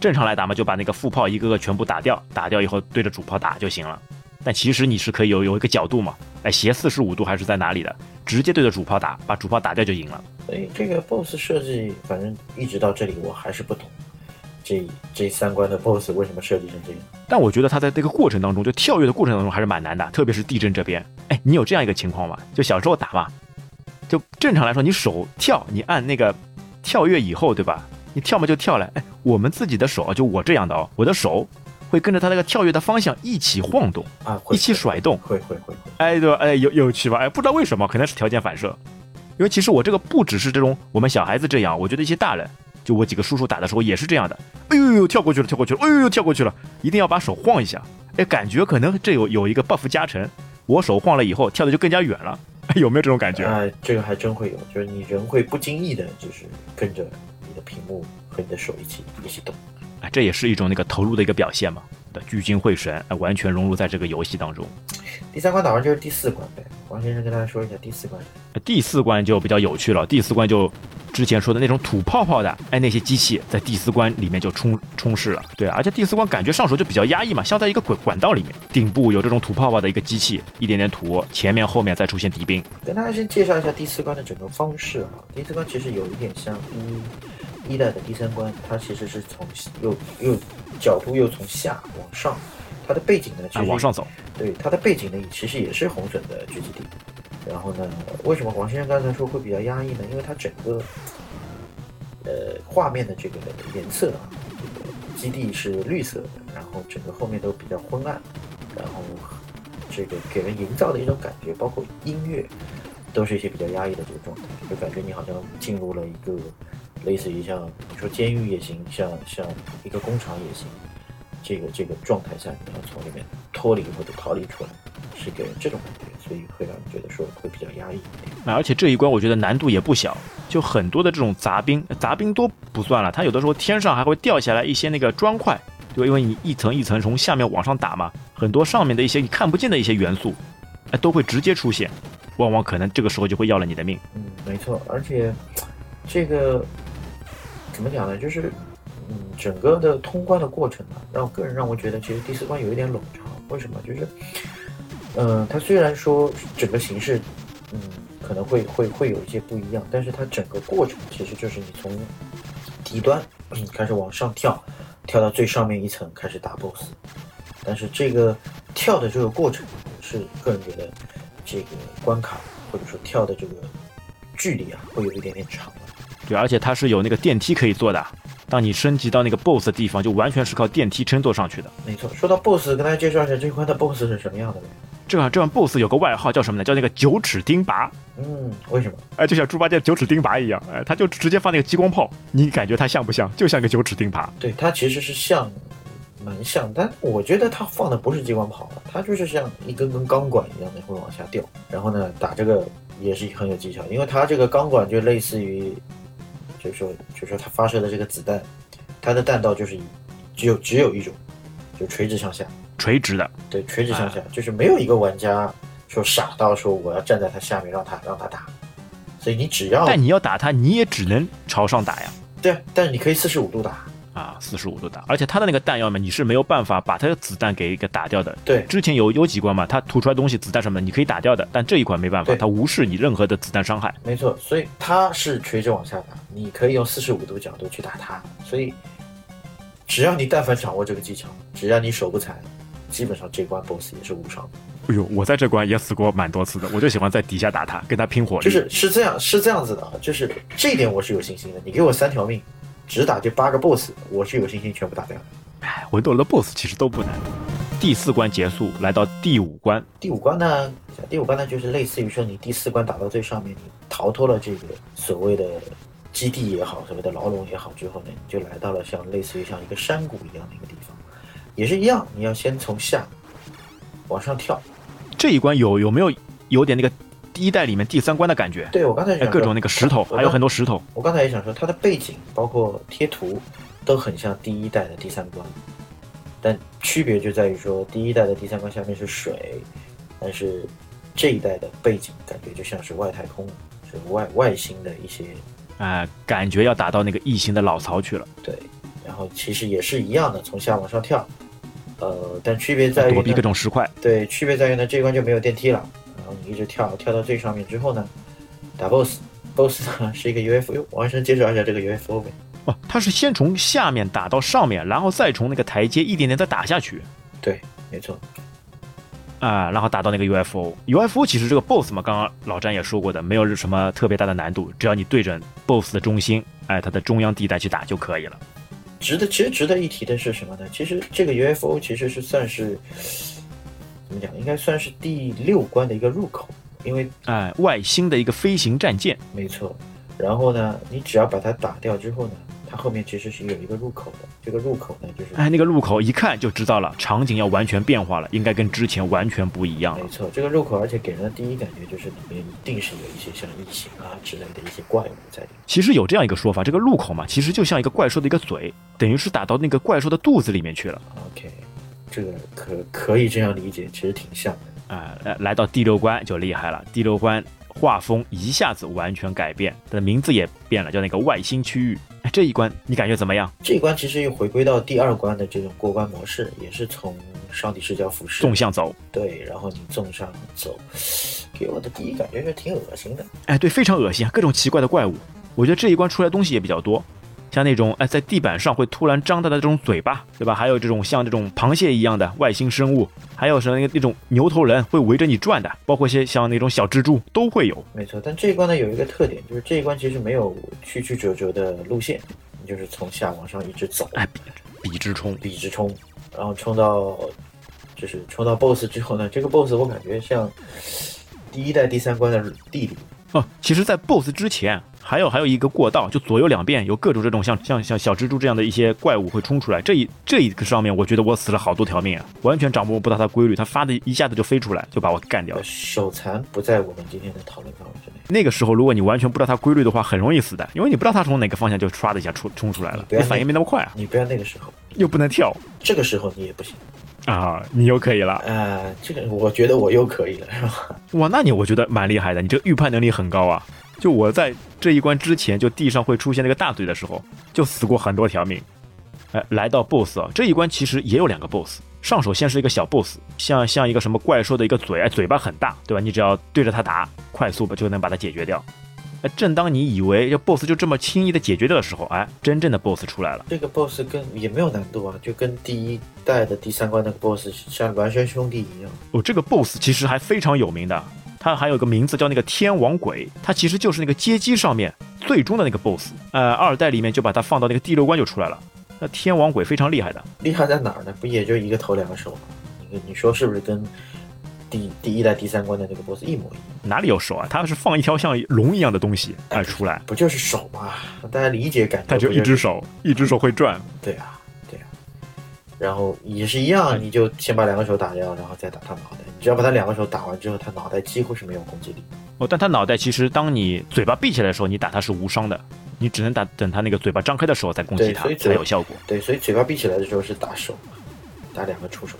正常来打嘛，就把那个副炮一个个全部打掉，打掉以后对着主炮打就行了。但其实你是可以有有一个角度嘛，哎，斜四十五度还是在哪里的，直接对着主炮打，把主炮打掉就赢了。所以这个 boss 设计，反正一直到这里我还是不懂。这这三关的 BOSS 为什么设计成这样？但我觉得他在这个过程当中，就跳跃的过程当中还是蛮难的，特别是地震这边。哎，你有这样一个情况吗？就小时候打嘛，就正常来说，你手跳，你按那个跳跃以后，对吧？你跳嘛就跳了。哎，我们自己的手啊，就我这样的哦，我的手会跟着他那个跳跃的方向一起晃动啊，一起甩动，会会会。哎，对吧？哎，有有趣吧？哎，不知道为什么，可能是条件反射。因为其实我这个不只是这种我们小孩子这样，我觉得一些大人。就我几个叔叔打的时候也是这样的，哎呦呦跳过去了，跳过去了，哎呦呦跳过去了，一定要把手晃一下，哎，感觉可能这有有一个 buff 加成，我手晃了以后跳的就更加远了，有没有这种感觉？哎，这个还真会有，就是你人会不经意的，就是跟着你的屏幕和你的手一起一起动，哎，这也是一种那个投入的一个表现嘛，的聚精会神，哎，完全融入在这个游戏当中。第三关打完就是第四关呗，王先生跟大家说一下第四关，第四关就比较有趣了，第四关就。之前说的那种吐泡泡的，哎，那些机器在第四关里面就充充实了，对，而且第四关感觉上手就比较压抑嘛，像在一个管管道里面，顶部有这种吐泡泡的一个机器，一点点吐，前面后面再出现敌兵。跟大家先介绍一下第四关的整个方式啊，第四关其实有一点像一一代的第三关，它其实是从又又角度又从下往上，它的背景呢，其实往上走，对，它的背景呢其实也是红隼的聚集地。然后呢？为什么王先生刚才说会比较压抑呢？因为它整个，呃，画面的这个颜色啊，这个基地是绿色的，然后整个后面都比较昏暗，然后这个给人营造的一种感觉，包括音乐，都是一些比较压抑的这个状态，就感觉你好像进入了一个类似于像你说监狱也行，像像一个工厂也行，这个这个状态下你要从里面脱离或者逃离出来，是给人这种感觉。所以会让你觉得说会比较压抑一点。而且这一关我觉得难度也不小，就很多的这种杂兵，杂兵都不算了，它有的时候天上还会掉下来一些那个砖块，对，因为你一层一层从下面往上打嘛，很多上面的一些你看不见的一些元素，哎，都会直接出现，往往可能这个时候就会要了你的命。嗯，没错，而且这个怎么讲呢？就是嗯，整个的通关的过程呢，让我个人让我觉得其实第四关有一点冗长。为什么？就是。嗯，它虽然说整个形式，嗯，可能会会会有一些不一样，但是它整个过程其实就是你从底端开始往上跳，跳到最上面一层开始打 BOSS，但是这个跳的这个过程是个人觉得这个关卡或者说跳的这个距离啊，会有一点点长。对，而且它是有那个电梯可以坐的。当你升级到那个 BOSS 的地方，就完全是靠电梯乘坐上去的。没错，说到 BOSS，跟大家介绍一下这关的 BOSS 是什么样的。这款这款 BOSS 有个外号叫什么呢？叫那个九齿钉耙。嗯，为什么？哎，就像猪八戒九齿钉耙一样，哎，他就直接放那个激光炮，你感觉它像不像？就像个九齿钉耙。对，它其实是像，蛮像，但我觉得它放的不是激光炮，它就是像一根根钢管一样的会往下掉，然后呢，打这个也是很有技巧，因为它这个钢管就类似于，就是说，就是说它发射的这个子弹，它的弹道就是只有只有一种，就垂直向下，垂直的，对，垂直向下，就是没有一个玩家说傻到说我要站在它下面让它让它打，所以你只要，但你要打它，你也只能朝上打呀。对，但是你可以四十五度打。啊，四十五度打，而且它的那个弹药嘛，你是没有办法把它的子弹给一个打掉的。对，之前有有几关嘛，它吐出来东西，子弹什么的你可以打掉的，但这一关没办法，它无视你任何的子弹伤害。没错，所以它是垂直往下打，你可以用四十五度角度去打它。所以，只要你但凡掌握这个技巧，只要你手不残，基本上这关 BOSS 也是无伤。哎呦，我在这关也死过蛮多次的，我就喜欢在底下打他，跟他拼火力。就是是这样，是这样子的啊，就是这一点我是有信心的。你给我三条命。只打这八个 BOSS，我是有信心全部打掉的。哎，魂斗罗的 BOSS 其实都不难。第四关结束，来到第五关。第五关呢？第五关呢，就是类似于说你第四关打到最上面，你逃脱了这个所谓的基地也好，所谓的牢笼也好之后呢，你就来到了像类似于像一个山谷一样的一个地方，也是一样，你要先从下往上跳。这一关有有没有有点那个？第一代里面第三关的感觉，对我刚才各种那个石头，还有很多石头。我刚才也想说，它的背景包括贴图都很像第一代的第三关，但区别就在于说，第一代的第三关下面是水，但是这一代的背景感觉就像是外太空，是外外星的一些，啊，感觉要打到那个异形的老巢去了。对，然后其实也是一样的，从下往上跳，呃，但区别在于躲避各种石块。对，区别在于呢，这一关就没有电梯了。你一直跳，跳到最上面之后呢，打 BOSS，BOSS 呢是一个 UFO，完成介绍一下这个 UFO 呗。哦，它是先从下面打到上面，然后再从那个台阶一点点再打下去。对，没错。啊，然后打到那个 UFO，UFO 其实这个 BOSS 嘛，刚刚老詹也说过的，没有什么特别大的难度，只要你对准 BOSS 的中心，哎，它的中央地带去打就可以了。值得，其实值得一提的是什么呢？其实这个 UFO 其实是算是。怎么讲？应该算是第六关的一个入口，因为哎，外星的一个飞行战舰，没错。然后呢，你只要把它打掉之后呢，它后面其实是有一个入口的。这个入口呢，就是哎，那个入口一看就知道了，场景要完全变化了，应该跟之前完全不一样了。没错，这个入口，而且给人的第一感觉就是里面一定是有一些像异形啊之类的一些怪物在里面。其实有这样一个说法，这个入口嘛，其实就像一个怪兽的一个嘴，等于是打到那个怪兽的肚子里面去了。OK。这个可可以这样理解，其实挺像的啊。来来到第六关就厉害了，第六关画风一下子完全改变，它的名字也变了，叫那个外星区域。这一关你感觉怎么样？这一关其实又回归到第二关的这种过关模式，也是从上帝视角俯视，纵向走。对，然后你纵向走，给我的第一感觉是挺恶心的。哎，对，非常恶心啊，各种奇怪的怪物。我觉得这一关出来东西也比较多。像那种哎，在地板上会突然张大的这种嘴巴，对吧？还有这种像这种螃蟹一样的外星生物，还有什么那那种牛头人会围着你转的，包括一些像那种小蜘蛛都会有。没错，但这一关呢有一个特点，就是这一关其实没有曲曲折折的路线，你就是从下往上一直走，哎，笔直冲，笔直冲，然后冲到就是冲到 BOSS 之后呢，这个 BOSS 我感觉像第一代第三关的弟弟。哦，其实，在 BOSS 之前。还有还有一个过道，就左右两边有各种这种像像像小蜘蛛这样的一些怪物会冲出来。这一这一个上面，我觉得我死了好多条命啊，完全掌握不到它规律，它发的一下子就飞出来，就把我干掉了。手残不在我们今天的讨论范围之内。那个时候，如果你完全不知道它规律的话，很容易死的，因为你不知道它从哪个方向就唰的一下冲冲出来了，你反应没那么快啊。你不要那个时候，又不能跳，这个时候你也不行啊，你又可以了啊。这个我觉得我又可以了，是吧？哇，那你我觉得蛮厉害的，你这个预判能力很高啊。就我在这一关之前，就地上会出现那个大嘴的时候，就死过很多条命。哎，来到 BOSS 啊，这一关其实也有两个 BOSS。上手先是一个小 BOSS，像像一个什么怪兽的一个嘴，哎，嘴巴很大，对吧？你只要对着它打，快速吧就能把它解决掉。哎，正当你以为这 BOSS 就这么轻易的解决掉的时候，哎，真正的 BOSS 出来了。这个 BOSS 跟也没有难度啊，就跟第一代的第三关那个 BOSS 像孪生兄弟一样。哦，这个 BOSS 其实还非常有名的。它还有个名字叫那个天王鬼，它其实就是那个街机上面最终的那个 BOSS。呃，二代里面就把它放到那个第六关就出来了。那天王鬼非常厉害的，厉害在哪儿呢？不也就一个头两个手吗？你你说是不是跟第第一代第三关的那个 BOSS 一模一样？哪里有手啊？它是放一条像龙一样的东西哎出来，不就是手吗？大家理解感觉。它就一只手，一只手会转。对啊，对啊。然后也是一样，你就先把两个手打掉，然后再打他脑袋。只要把他两个手打完之后，他脑袋几乎是没有攻击力。哦，但他脑袋其实当你嘴巴闭起来的时候，你打他是无伤的，你只能打等他那个嘴巴张开的时候再攻击他才有效果。对，所以嘴巴闭起来的时候是打手，打两个触手。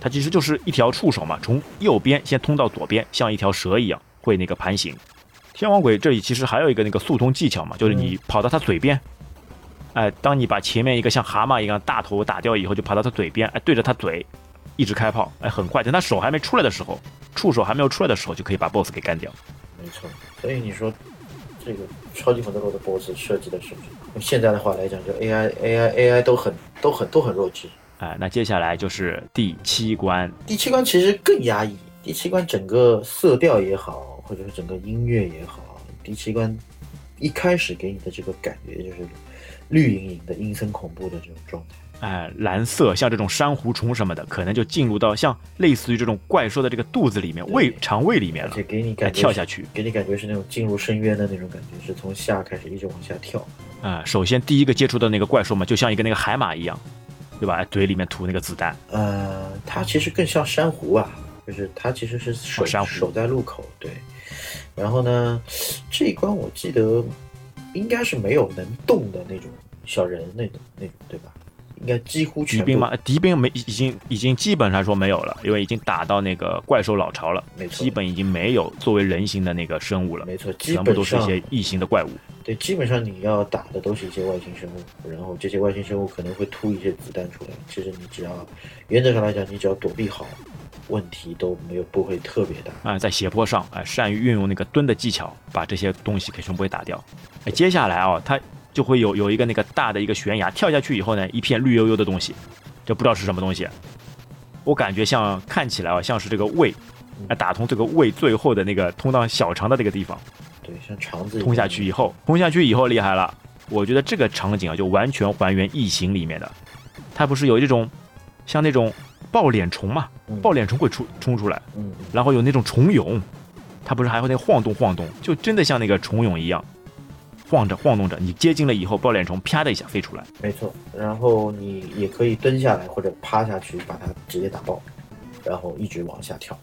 它其实就是一条触手嘛，从右边先通到左边，像一条蛇一样会那个盘行。天王鬼这里其实还有一个那个速通技巧嘛，就是你跑到他嘴边，哎，当你把前面一个像蛤蟆一样大头打掉以后，就跑到他嘴边，哎，对着他嘴一直开炮，哎，很快，等他手还没出来的时候，触手还没有出来的时候，就可以把 BOSS 给干掉。没错，所以你说这个超级魂斗罗的 BOSS 设计的是不是？用现在的话来讲，就 AI AI AI 都很都很都很弱智。哎，那接下来就是第七关，第七关其实更压抑，第七关整个色调也好，或者是整个音乐也好，第七关一开始给你的这个感觉就是绿莹莹的阴森恐怖的这种状态。哎，蓝色像这种珊瑚虫什么的，可能就进入到像类似于这种怪兽的这个肚子里面、胃肠胃里面了而且，给你哎，感觉跳下去。给你感觉是那种进入深渊的那种感觉，是从下开始一直往下跳。啊、首先第一个接触的那个怪兽嘛，就像一个那个海马一样，对吧？哎嘴里面吐那个子弹，呃，它其实更像珊瑚啊，就是它其实是守、哦珊瑚守在路口，对。然后呢，这一关我记得应该是没有能动的那种小人那种那种，对吧？应该几乎敌兵吗，敌兵没已经已经基本上说没有了，因为已经打到那个怪兽老巢了，没错基本已经没有作为人形的那个生物了，没错，基全部都是一些异形的怪物。对，基本上你要打的都是一些外星生物，然后这些外星生物可能会吐一些子弹出来。其实你只要原则上来讲，你只要躲避好，问题都没有不会特别大。啊、在斜坡上，哎、善于运用那个蹲的技巧，把这些东西给全部给打掉。哎，接下来啊，它就会有有一个那个大的一个悬崖，跳下去以后呢，一片绿油油的东西，这不知道是什么东西。我感觉像看起来啊，像是这个胃，哎、打通这个胃最后的那个通到小肠的那个地方，对，像肠子通下去以后，通下去以后厉害了。我觉得这个场景啊，就完全还原异形里面的，它不是有这种像那种抱脸虫嘛，嗯抱脸虫会出冲出来。嗯，然后有那种虫蛹，它不是还会那晃动晃动，就真的像那个虫蛹一样，晃着晃动着。你接近了以后，抱脸虫啪的一下飞出来。没错。然后你也可以蹲下来或者趴下去把它直接打爆，然后一直往下跳。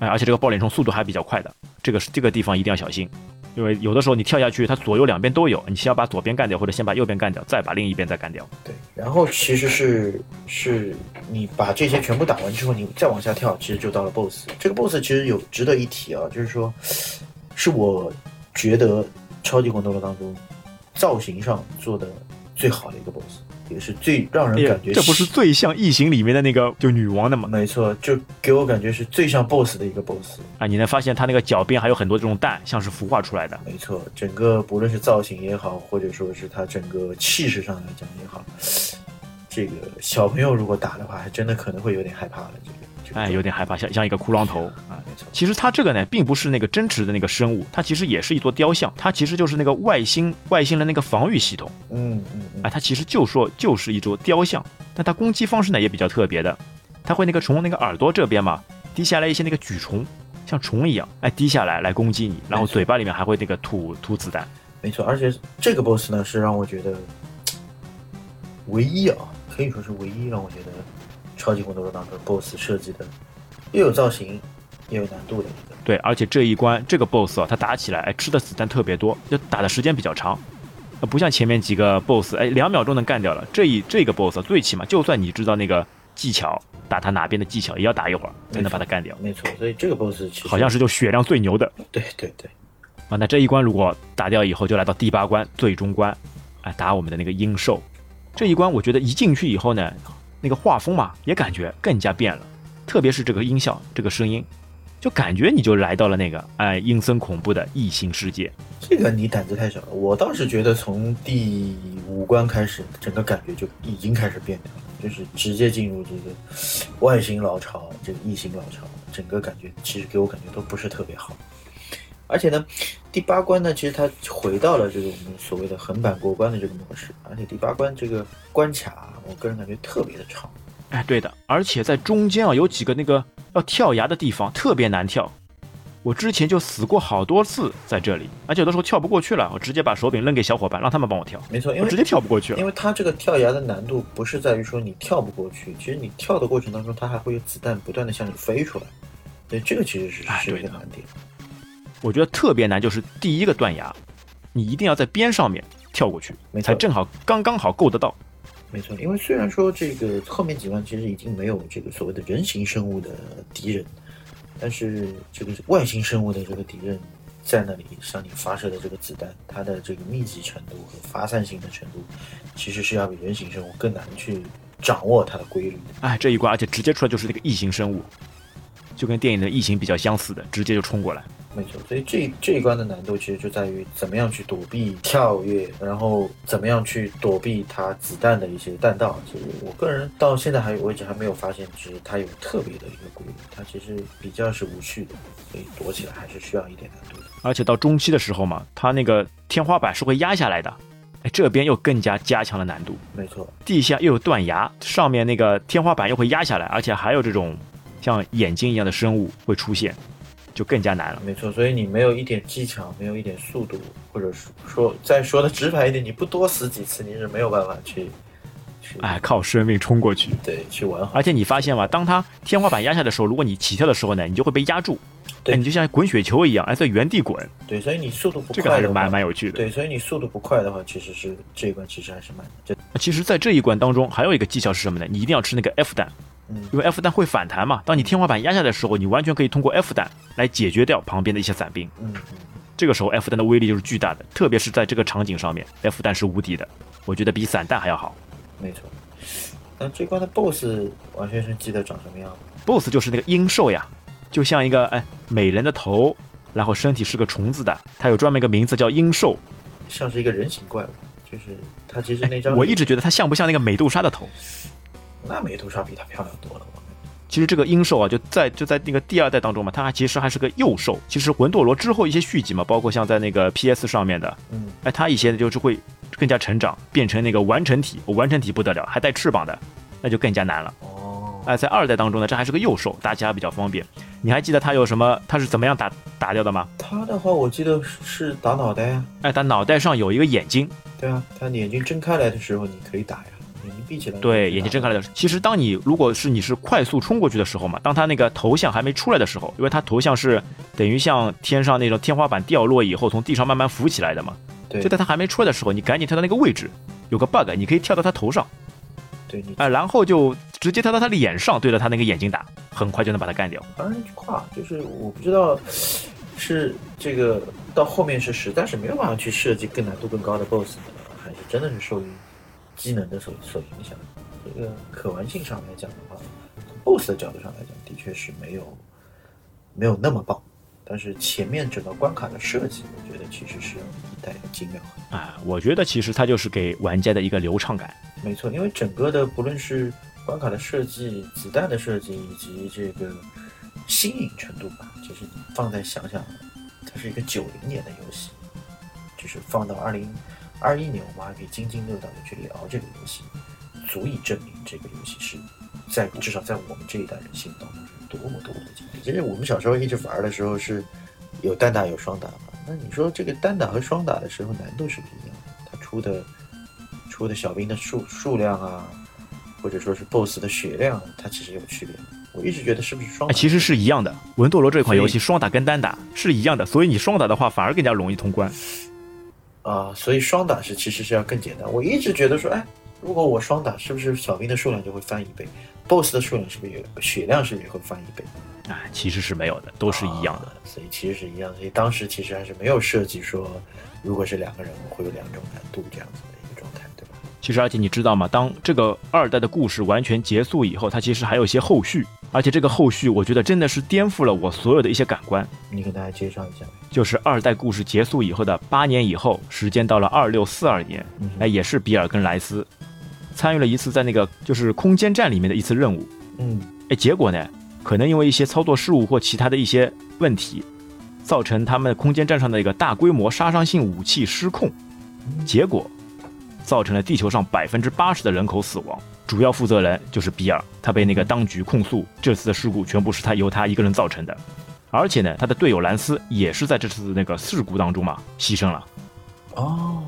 哎，而且这个爆脸虫速度还比较快的，这个是这个地方一定要小心，因为有的时候你跳下去，它左右两边都有，你先要把左边干掉，或者先把右边干掉，再把另一边再干掉。对，然后其实是是你把这些全部打完之后，你再往下跳，其实就到了 BOSS。这个 BOSS 其实有值得一提啊，就是说，是我觉得超级魂斗罗当中造型上做的最好的一个 BOSS，也是最让人感觉哎这不是最像异形里面的那个就女王的吗？没错，就给我感觉是最像 BOSS 的一个 BOSS。啊，你能发现它那个脚边还有很多这种蛋，像是孵化出来的。没错，整个不论是造型也好，或者说是它整个气势上来讲也好，这个小朋友如果打的话，还真的可能会有点害怕了。这个，这个哎，有点害怕，像像一个骷髅头啊。没错，其实它这个呢，并不是那个真实的那个生物，它其实也是一座雕像，它其实就是那个外星外星人那个防御系统嗯嗯嗯啊，，它其实就说就是一座雕像，但它攻击方式呢也比较特别的，它会那个从那个耳朵这边嘛滴下来一些那个蛆虫，像虫一样，哎滴下来来攻击你，然后嘴巴里面还会那个吐吐子弹。没错。而且这个 BOSS 呢，是让我觉得唯一啊，可以说是唯一让我觉得超级魂斗罗当中 BOSS 设计的又有造型又有难度的一个。对，而且这一关这个 BOSS 啊，他打起来哎吃的子弹特别多，就打的时间比较长，呃不像前面几个 BOSS 哎两秒钟能干掉了。这一这个 BOSS 啊最起码就算你知道那个技巧，打他哪边的技巧也要打一会儿才能把他干掉。没错，所以这个 BOSS 其实好像是就血量最牛的对对对，啊。那这一关如果打掉以后，就来到第八关最终关，哎打我们的那个鹰兽。这一关我觉得一进去以后呢，那个画风嘛也感觉更加变了，特别是这个音效这个声音，就感觉你就来到了那个哎阴森恐怖的异形世界。这个你胆子太小了。我倒是觉得从第五关开始，整个感觉就已经开始变掉了，就是直接进入这个外星老巢，这个异形老巢，整个感觉其实给我感觉都不是特别好。而且呢，第八关呢，其实它回到了这个我们所谓的横版过关的这个模式，而且第八关这个关卡，我个人感觉特别的长。哎，对的，而且在中间啊有几个那个要跳崖的地方特别难跳，我之前就死过好多次在这里，而且有的时候跳不过去了，我直接把手柄扔给小伙伴，让他们帮我跳，没错，因为我直接跳不过去了因。为它这个跳崖的难度不是在于说你跳不过去，其实你跳的过程当中，它还会有子弹不断的向你飞出来，对，这个其实是是哎对的一个难点。我觉得特别难，就是第一个断崖，你一定要在边上面跳过去，没才正好刚刚好够得到。没错，因为虽然说这个后面几关其实已经没有这个所谓的人形生物的敌人，但是这个外星生物的这个敌人在那里向你发射的这个子弹，它的这个密集程度和发散性的程度，其实是要比人形生物更难去掌握它的规律的。哎，这一关，而且直接出来就是那个异形生物，就跟电影的异形比较相似的，直接就冲过来。没错，所以这这一关的难度其实就在于怎么样去躲避跳跃，然后怎么样去躲避它子弹的一些弹道。其实我个人到现在还为止还没有发现，其实它有特别的一个规律，它其实比较是无序的，所以躲起来还是需要一点难度的。而且到中期的时候嘛，它那个天花板是会压下来的，哎，这边又更加加强了难度。没错，地下又有断崖，上面那个天花板又会压下来，而且还有这种像眼睛一样的生物会出现，就更加难了。没错，所以你没有一点技巧，没有一点速度，或者说说再说的直白一点，你不多死几次，你是没有办法去去哎，靠生命冲过去。对去玩好。而且你发现吗？当它天花板压下的时候，如果你起跳的时候呢，你就会被压住，对哎，你就像滚雪球一样，哎，在原地滚，对，所以你速度不快这个还是蛮蛮有趣的。对，所以你速度不快的话，其实是这一关其实还是蛮这其实，在这一关当中，还有一个技巧是什么呢？你一定要吃那个 F 弹，嗯因为 F 弹会反弹嘛。当你天花板压下来的时候，你完全可以通过 F 弹来解决掉旁边的一些伞兵。嗯嗯。这个时候 F 弹的威力就是巨大的，特别是在这个场景上面，F 弹是无敌的，我觉得比散弹还要好。没错。那这关的 BOSS 王先生记得长什么样吗？BOSS 就是那个鹰兽呀，就像一个哎美人的头，然后身体是个虫子的，它有专门一个名字叫鹰兽。像是一个人形怪物，就是它其实那张、哎我一直觉得它像不像那个美杜莎的头？那美杜莎比她漂亮多了。其实这个鹰兽啊，就在就在那个第二代当中嘛，它还其实还是个幼兽。其实魂斗罗之后一些续集嘛，包括像在那个 PS 上面的，嗯，哎，它一些就是会更加成长，变成那个完成体，完成体不得了，还带翅膀的，那就更加难了。哦，哎，在二代当中呢，这还是个幼兽，打起来比较方便。你还记得它有什么？它是怎么样打打掉的吗？它的话我记得是是打脑袋啊，哎，它脑袋上有一个眼睛，对啊，它眼睛睁开来的时候你可以打呀，眼睛闭起来。对，眼睛睁开来的时候，其实当你如果是你是快速冲过去的时候嘛，当他那个头像还没出来的时候，因为他头像是等于像天上那种天花板掉落以后从地上慢慢浮起来的嘛，对就在他还没出来的时候，你赶紧跳到那个位置，有个 bug，你可以跳到他头上，对你哎、然后就直接跳到他脸上，对着他那个眼睛打，很快就能把他干掉。当然那句话就是我不知道是这个到后面是实在是没有办法去设计更难度更高的 BOSS 呢，还是真的是受于机能的所所影响？这个可玩性上来讲的话从，BOSS 的角度上来讲，的确是没有没有那么棒。但是前面整个关卡的设计，我觉得其实是一代的精妙。啊，我觉得其实它就是给玩家的一个流畅感。没错，因为整个的不论是关卡的设计、子弹的设计以及这个新颖程度吧，其实你放在想想，它是一个九零年的游戏，就是放到二零二一年，我们还可以津津乐道的去聊这个游戏，足以证明这个游戏是在至少在我们这一代人心目当中是多么多么的经典。其实我们小时候一直玩的时候是有单打有双打嘛，那你说这个单打和双打的时候难度是不一样的？它出的出的小兵的数数量啊，或者说是 BOSS 的血量，它其实有区别。我一直觉得是不是双哎，打？其实是一样的。文斗罗这款游戏双打跟单打是一样的，所以你双打的话反而更加容易通关。啊，所以双打是其实是要更简单。我一直觉得说，哎，如果我双打，是不是小兵的数量就会翻一倍？BOSS 的数量是不是也血量是不是也会翻一倍？啊，其实是没有的，都是一样的。啊所以其实是一样的。所以当时其实还是没有设计说，如果是两个人会有两种难度这样子？其实，而且你知道吗？当这个二代的故事完全结束以后，它其实还有一些后续，而且这个后续我觉得真的是颠覆了我所有的一些感官。你给大家介绍一下。就是二代故事结束以后的八年以后，时间到了二六四二年，嗯哎，也是比尔跟莱斯参与了一次在那个就是空间站里面的一次任务，嗯，哎，结果呢，可能因为一些操作失误或其他的一些问题，造成他们空间站上的一个大规模杀伤性武器失控，结果造成了地球上百分之八十的人口死亡。主要负责人就是比尔，他被那个当局控诉，这次的事故全部是他由他一个人造成的。而且呢，他的队友兰斯也是在这次那个事故当中嘛牺牲了，哦，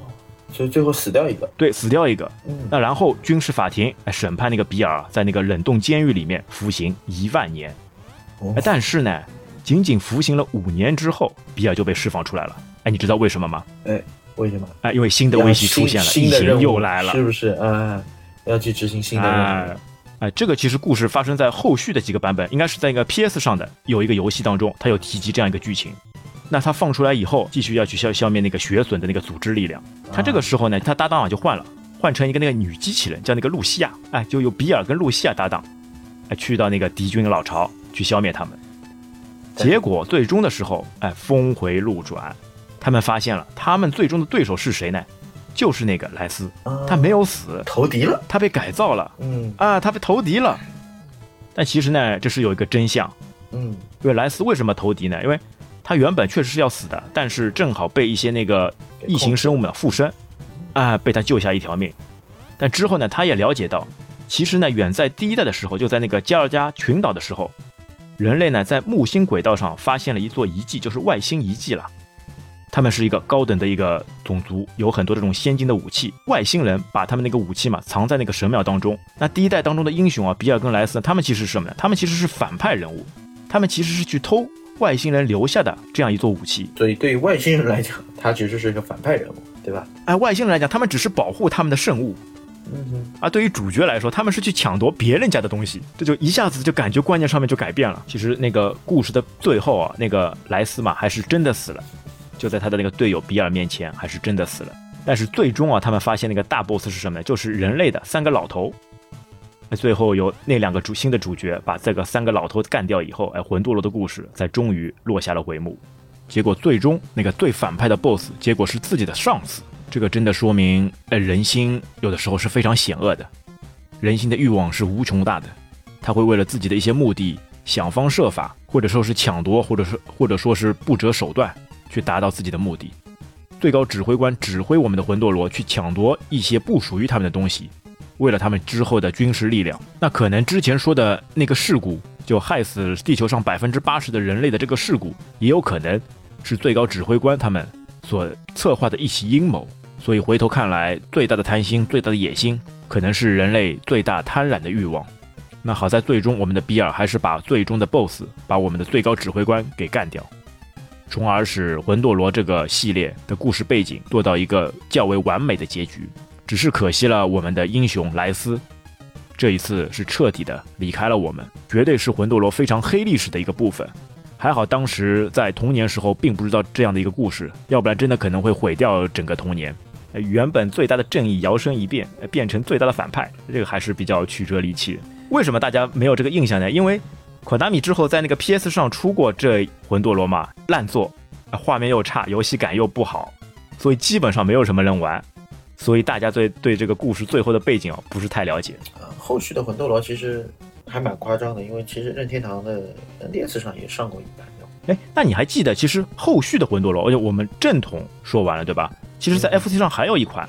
所以最后死掉一个。对，死掉一个。嗯，那然后军事法庭哎审判那个比尔在那个冷冻监狱里面服刑一万年。哦哎，但是呢，仅仅服刑了五年之后，比尔就被释放出来了。哎，你知道为什么吗？哎，为什么？哎，因为新的威胁出现了，新的任务又来了，是不是？啊，要去执行新的任务。哎，这个其实故事发生在后续的几个版本，应该是在一个 PS 上的有一个游戏当中，它有提及这样一个剧情。那他放出来以后，继续要去消消灭那个血损的那个组织力量。他这个时候呢，他搭档啊就换了，换成一个那个女机器人，叫那个露西亚。哎，就由比尔跟露西亚搭档，哎，去到那个敌军老巢去消灭他们。结果最终的时候，哎，峰回路转，他们发现了他们最终的对手是谁呢？就是那个莱斯，他没有死，投敌了，他被改造了，嗯啊，他被投敌了。但其实呢，这是有一个真相，嗯，因为莱斯为什么投敌呢？因为他原本确实是要死的，但是正好被一些那个异形生物们附身，啊，被他救下一条命。但之后呢，他也了解到，其实呢，远在第一代的时候，就在那个加尔加群岛的时候，人类呢在木星轨道上发现了一座遗迹，就是外星遗迹了。他们是一个高等的一个种族，有很多这种先进的武器。外星人把他们那个武器嘛藏在那个神庙当中。那第一代当中的英雄啊，比尔跟莱斯，他们其实是什么呢？他们其实是反派人物，他们其实是去偷外星人留下的这样一座武器。所以对于外星人来讲，他其实是一个反派人物，对吧？哎，外星人来讲，他们只是保护他们的圣物。嗯哼。而对于主角来说，他们是去抢夺别人家的东西，这就一下子就感觉观念上面就改变了。其实那个故事的最后啊，那个莱斯嘛，还是真的死了。就在他的那个队友比尔面前，还是真的死了。但是最终啊，他们发现那个大 boss 是什么呢？就是人类的三个老头。那最后有那两个主新的主角把这个三个老头干掉以后，哎，魂斗罗的故事才终于落下了帷幕。结果最终那个最反派的 boss，结果是自己的上司。这个真的说明，哎，人心有的时候是非常险恶的，人心的欲望是无穷大的，他会为了自己的一些目的，想方设法，或者说是抢夺，或者是或者说是不择手段。去达到自己的目的，最高指挥官指挥我们的魂斗罗去抢夺一些不属于他们的东西，为了他们之后的军事力量。那可能之前说的那个事故，就害死地球上百分之八十的人类的这个事故，也有可能是最高指挥官他们所策划的一起阴谋。所以回头看来，最大的贪心、最大的野心，可能是人类最大贪婪的欲望。那好在最终我们的比尔还是把最终的 BOSS，把我们的最高指挥官给干掉。从而使魂斗罗这个系列的故事背景做到一个较为完美的结局，只是可惜了我们的英雄莱斯，这一次是彻底的离开了我们，绝对是魂斗罗非常黑历史的一个部分。还好当时在童年时候并不知道这样的一个故事，要不然真的可能会毁掉整个童年。原本最大的正义摇身一变，变成最大的反派，这个还是比较曲折离奇。为什么大家没有这个印象呢？因为。可达米之后在那个 PS 上出过这魂斗罗嘛，烂作，画面又差，游戏感又不好，所以基本上没有什么人玩，所以大家对对这个故事最后的背景啊不是太了解。呃，后续的魂斗罗其实还蛮夸张的，因为其实任天堂的 NDS 上也上过一版。哎，那你还记得其实后续的魂斗罗，而且我们正统说完了对吧？其实，在 FC 上还有一款，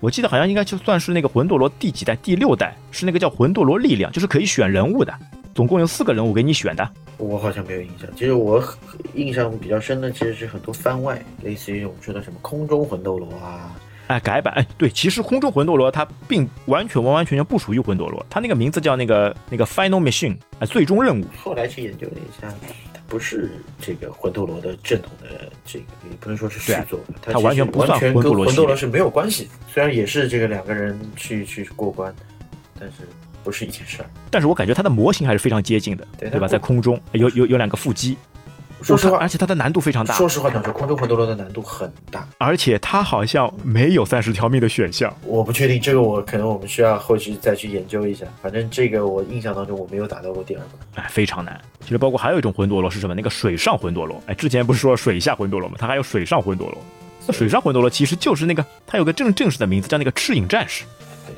我记得好像应该就算是那个魂斗罗第几代？第六代是那个叫魂斗罗力量，就是可以选人物的。总共有四个人物给你选的，我好像没有印象。其实我印象比较深的其实是很多番外，类似于我们说的什么空中魂斗罗啊，哎改版哎对，其实空中魂斗罗它并完全完完全全不属于魂斗罗，它那个名字叫那个那个 Final Mission 哎最终任务。后来去研究了一下，它不是这个魂斗罗的正统的这个，也不能说是续作，它完全不算魂斗罗，魂斗罗是没有关系。虽然也是这个两个人去去过关，但是。不是一件事儿，但是我感觉它的模型还是非常接近的，对吧？在空中有有有两个腹肌，说实话，而且它的难度非常大。说实话讲说，空中魂斗罗的难度很大，而且它好像没有三十条命的选项。我不确定这个，我可能我们需要后续再去研究一下。反正这个我印象当中我没有打到过第二个，哎，非常难。其实包括还有一种魂斗罗是什么？那个水上魂斗罗。哎，之前不是说水下魂斗罗吗？它还有水上魂斗罗。那水上魂斗罗其实就是那个，它有个正正式的名字叫那个赤影战士。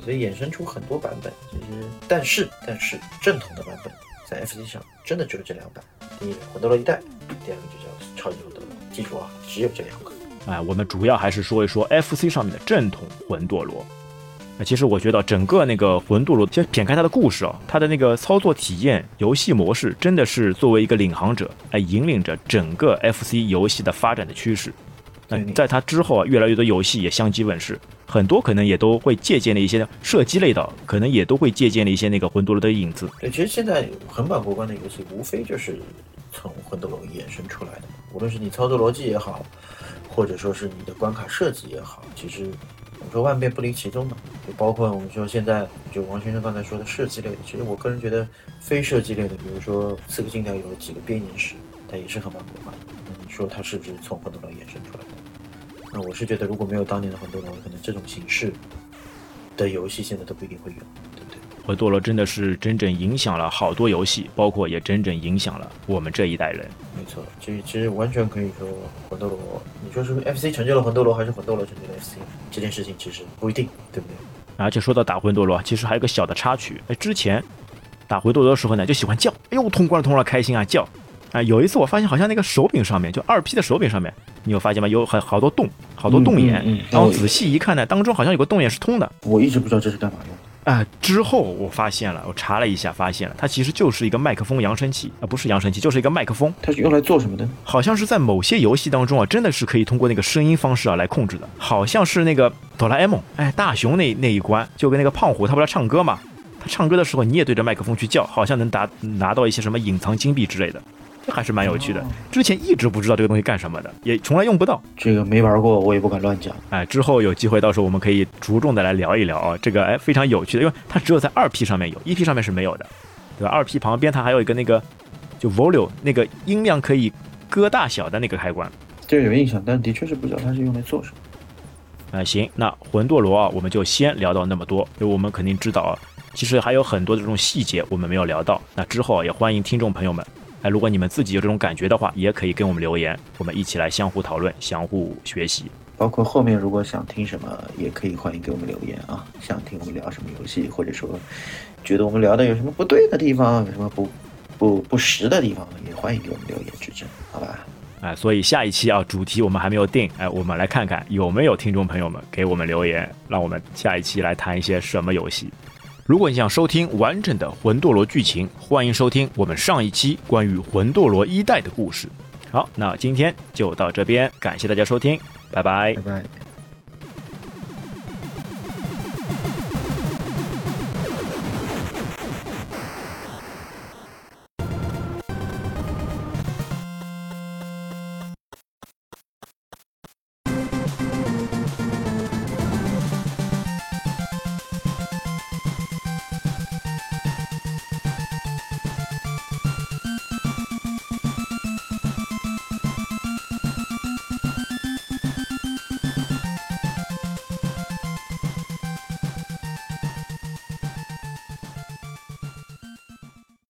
所以衍生出很多版本，其实但是但是正统的版本在 FC 上真的只有这两版，第一个魂斗罗一代，第二个就叫超级魂斗罗。记住啊，只有这两个。哎，我们主要还是说一说 FC 上面的正统魂斗罗。那其实我觉得整个那个魂斗罗，先撇开它的故事啊，它的那个操作体验、游戏模式，真的是作为一个领航者，哎，引领着整个 FC 游戏的发展的趋势。那在它之后啊，越来越多游戏也相继问世。很多可能也都会借鉴了一些射击类的，可能也都会借鉴了一些那个魂斗罗的影子。对，其实现在横版过关的游戏，无非就是从魂斗罗衍生出来的。无论是你操作逻辑也好，或者说是你的关卡设计也好，其实我说万变不离其宗嘛。就包括我们说现在就王先生刚才说的射击类的，其实我个人觉得非射击类的，比如说《刺客信条》有几个编年史，它也是横版过关。那你说它是不是从魂斗罗衍生出来的？那我是觉得如果没有当年的魂斗罗，可能这种形式的游戏现在都不一定会有，对不对？魂斗罗真的是真正影响了好多游戏，包括也真正影响了我们这一代人。没错，其实其实完全可以说魂斗罗，你说是 FC 成就了魂斗罗，还是魂斗罗成就了 FC 这件事情，其实不一定，对不对？而且说到打魂斗罗，其实还有个小的插曲，哎，之前打魂斗罗的时候呢，就喜欢叫，哎呦，通关了，通关了，开心啊，叫。啊，有一次我发现好像那个手柄上面，就二 P 的手柄上面，你有发现吗？有很好多洞，好多洞眼。然后仔细一看呢，当中好像有个洞眼是通的。我一直不知道这是干嘛用的。啊，之后我发现了，我查了一下，发现了它其实就是一个麦克风扬声器啊，不是扬声器，就是一个麦克风。它是用来做什么的？好像是在某些游戏当中啊，真的是可以通过那个声音方式啊来控制的。好像是那个哆啦 A 梦，哎，大雄那那一关，就跟那个胖虎他不是唱歌嘛，他唱歌的时候你也对着麦克风去叫，好像能达拿到一些什么隐藏金币之类的。这还是蛮有趣的，之前一直不知道这个东西干什么的，也从来用不到。这个没玩过，我也不敢乱讲。哎，之后有机会，到时候我们可以着重的来聊一聊啊，这个哎非常有趣的，因为它只有在二 P 上面有，一 P 上面是没有的，对吧？二 P 旁边它还有一个那个就 volume 那个音量可以搁大小的那个开关。这个有印象，但的确是不知道它是用来做什么。啊，行，那魂斗罗啊，我们就先聊到那么多，因为我们肯定知道啊，其实还有很多的这种细节我们没有聊到。那之后也欢迎听众朋友们。哎，如果你们自己有这种感觉的话，也可以跟我们留言，我们一起来相互讨论、相互学习。包括后面如果想听什么，也可以欢迎给我们留言啊。想听我们聊什么游戏，或者说觉得我们聊的有什么不对的地方，有什么不不不实的地方，也欢迎给我们留言指正，好吧？哎，所以下一期啊，主题我们还没有定，哎，我们来看看有没有听众朋友们给我们留言，让我们下一期来谈一些什么游戏。如果你想收听完整的魂斗罗剧情，欢迎收听我们上一期关于魂斗罗一代的故事。好，那今天就到这边，感谢大家收听，拜拜，拜拜。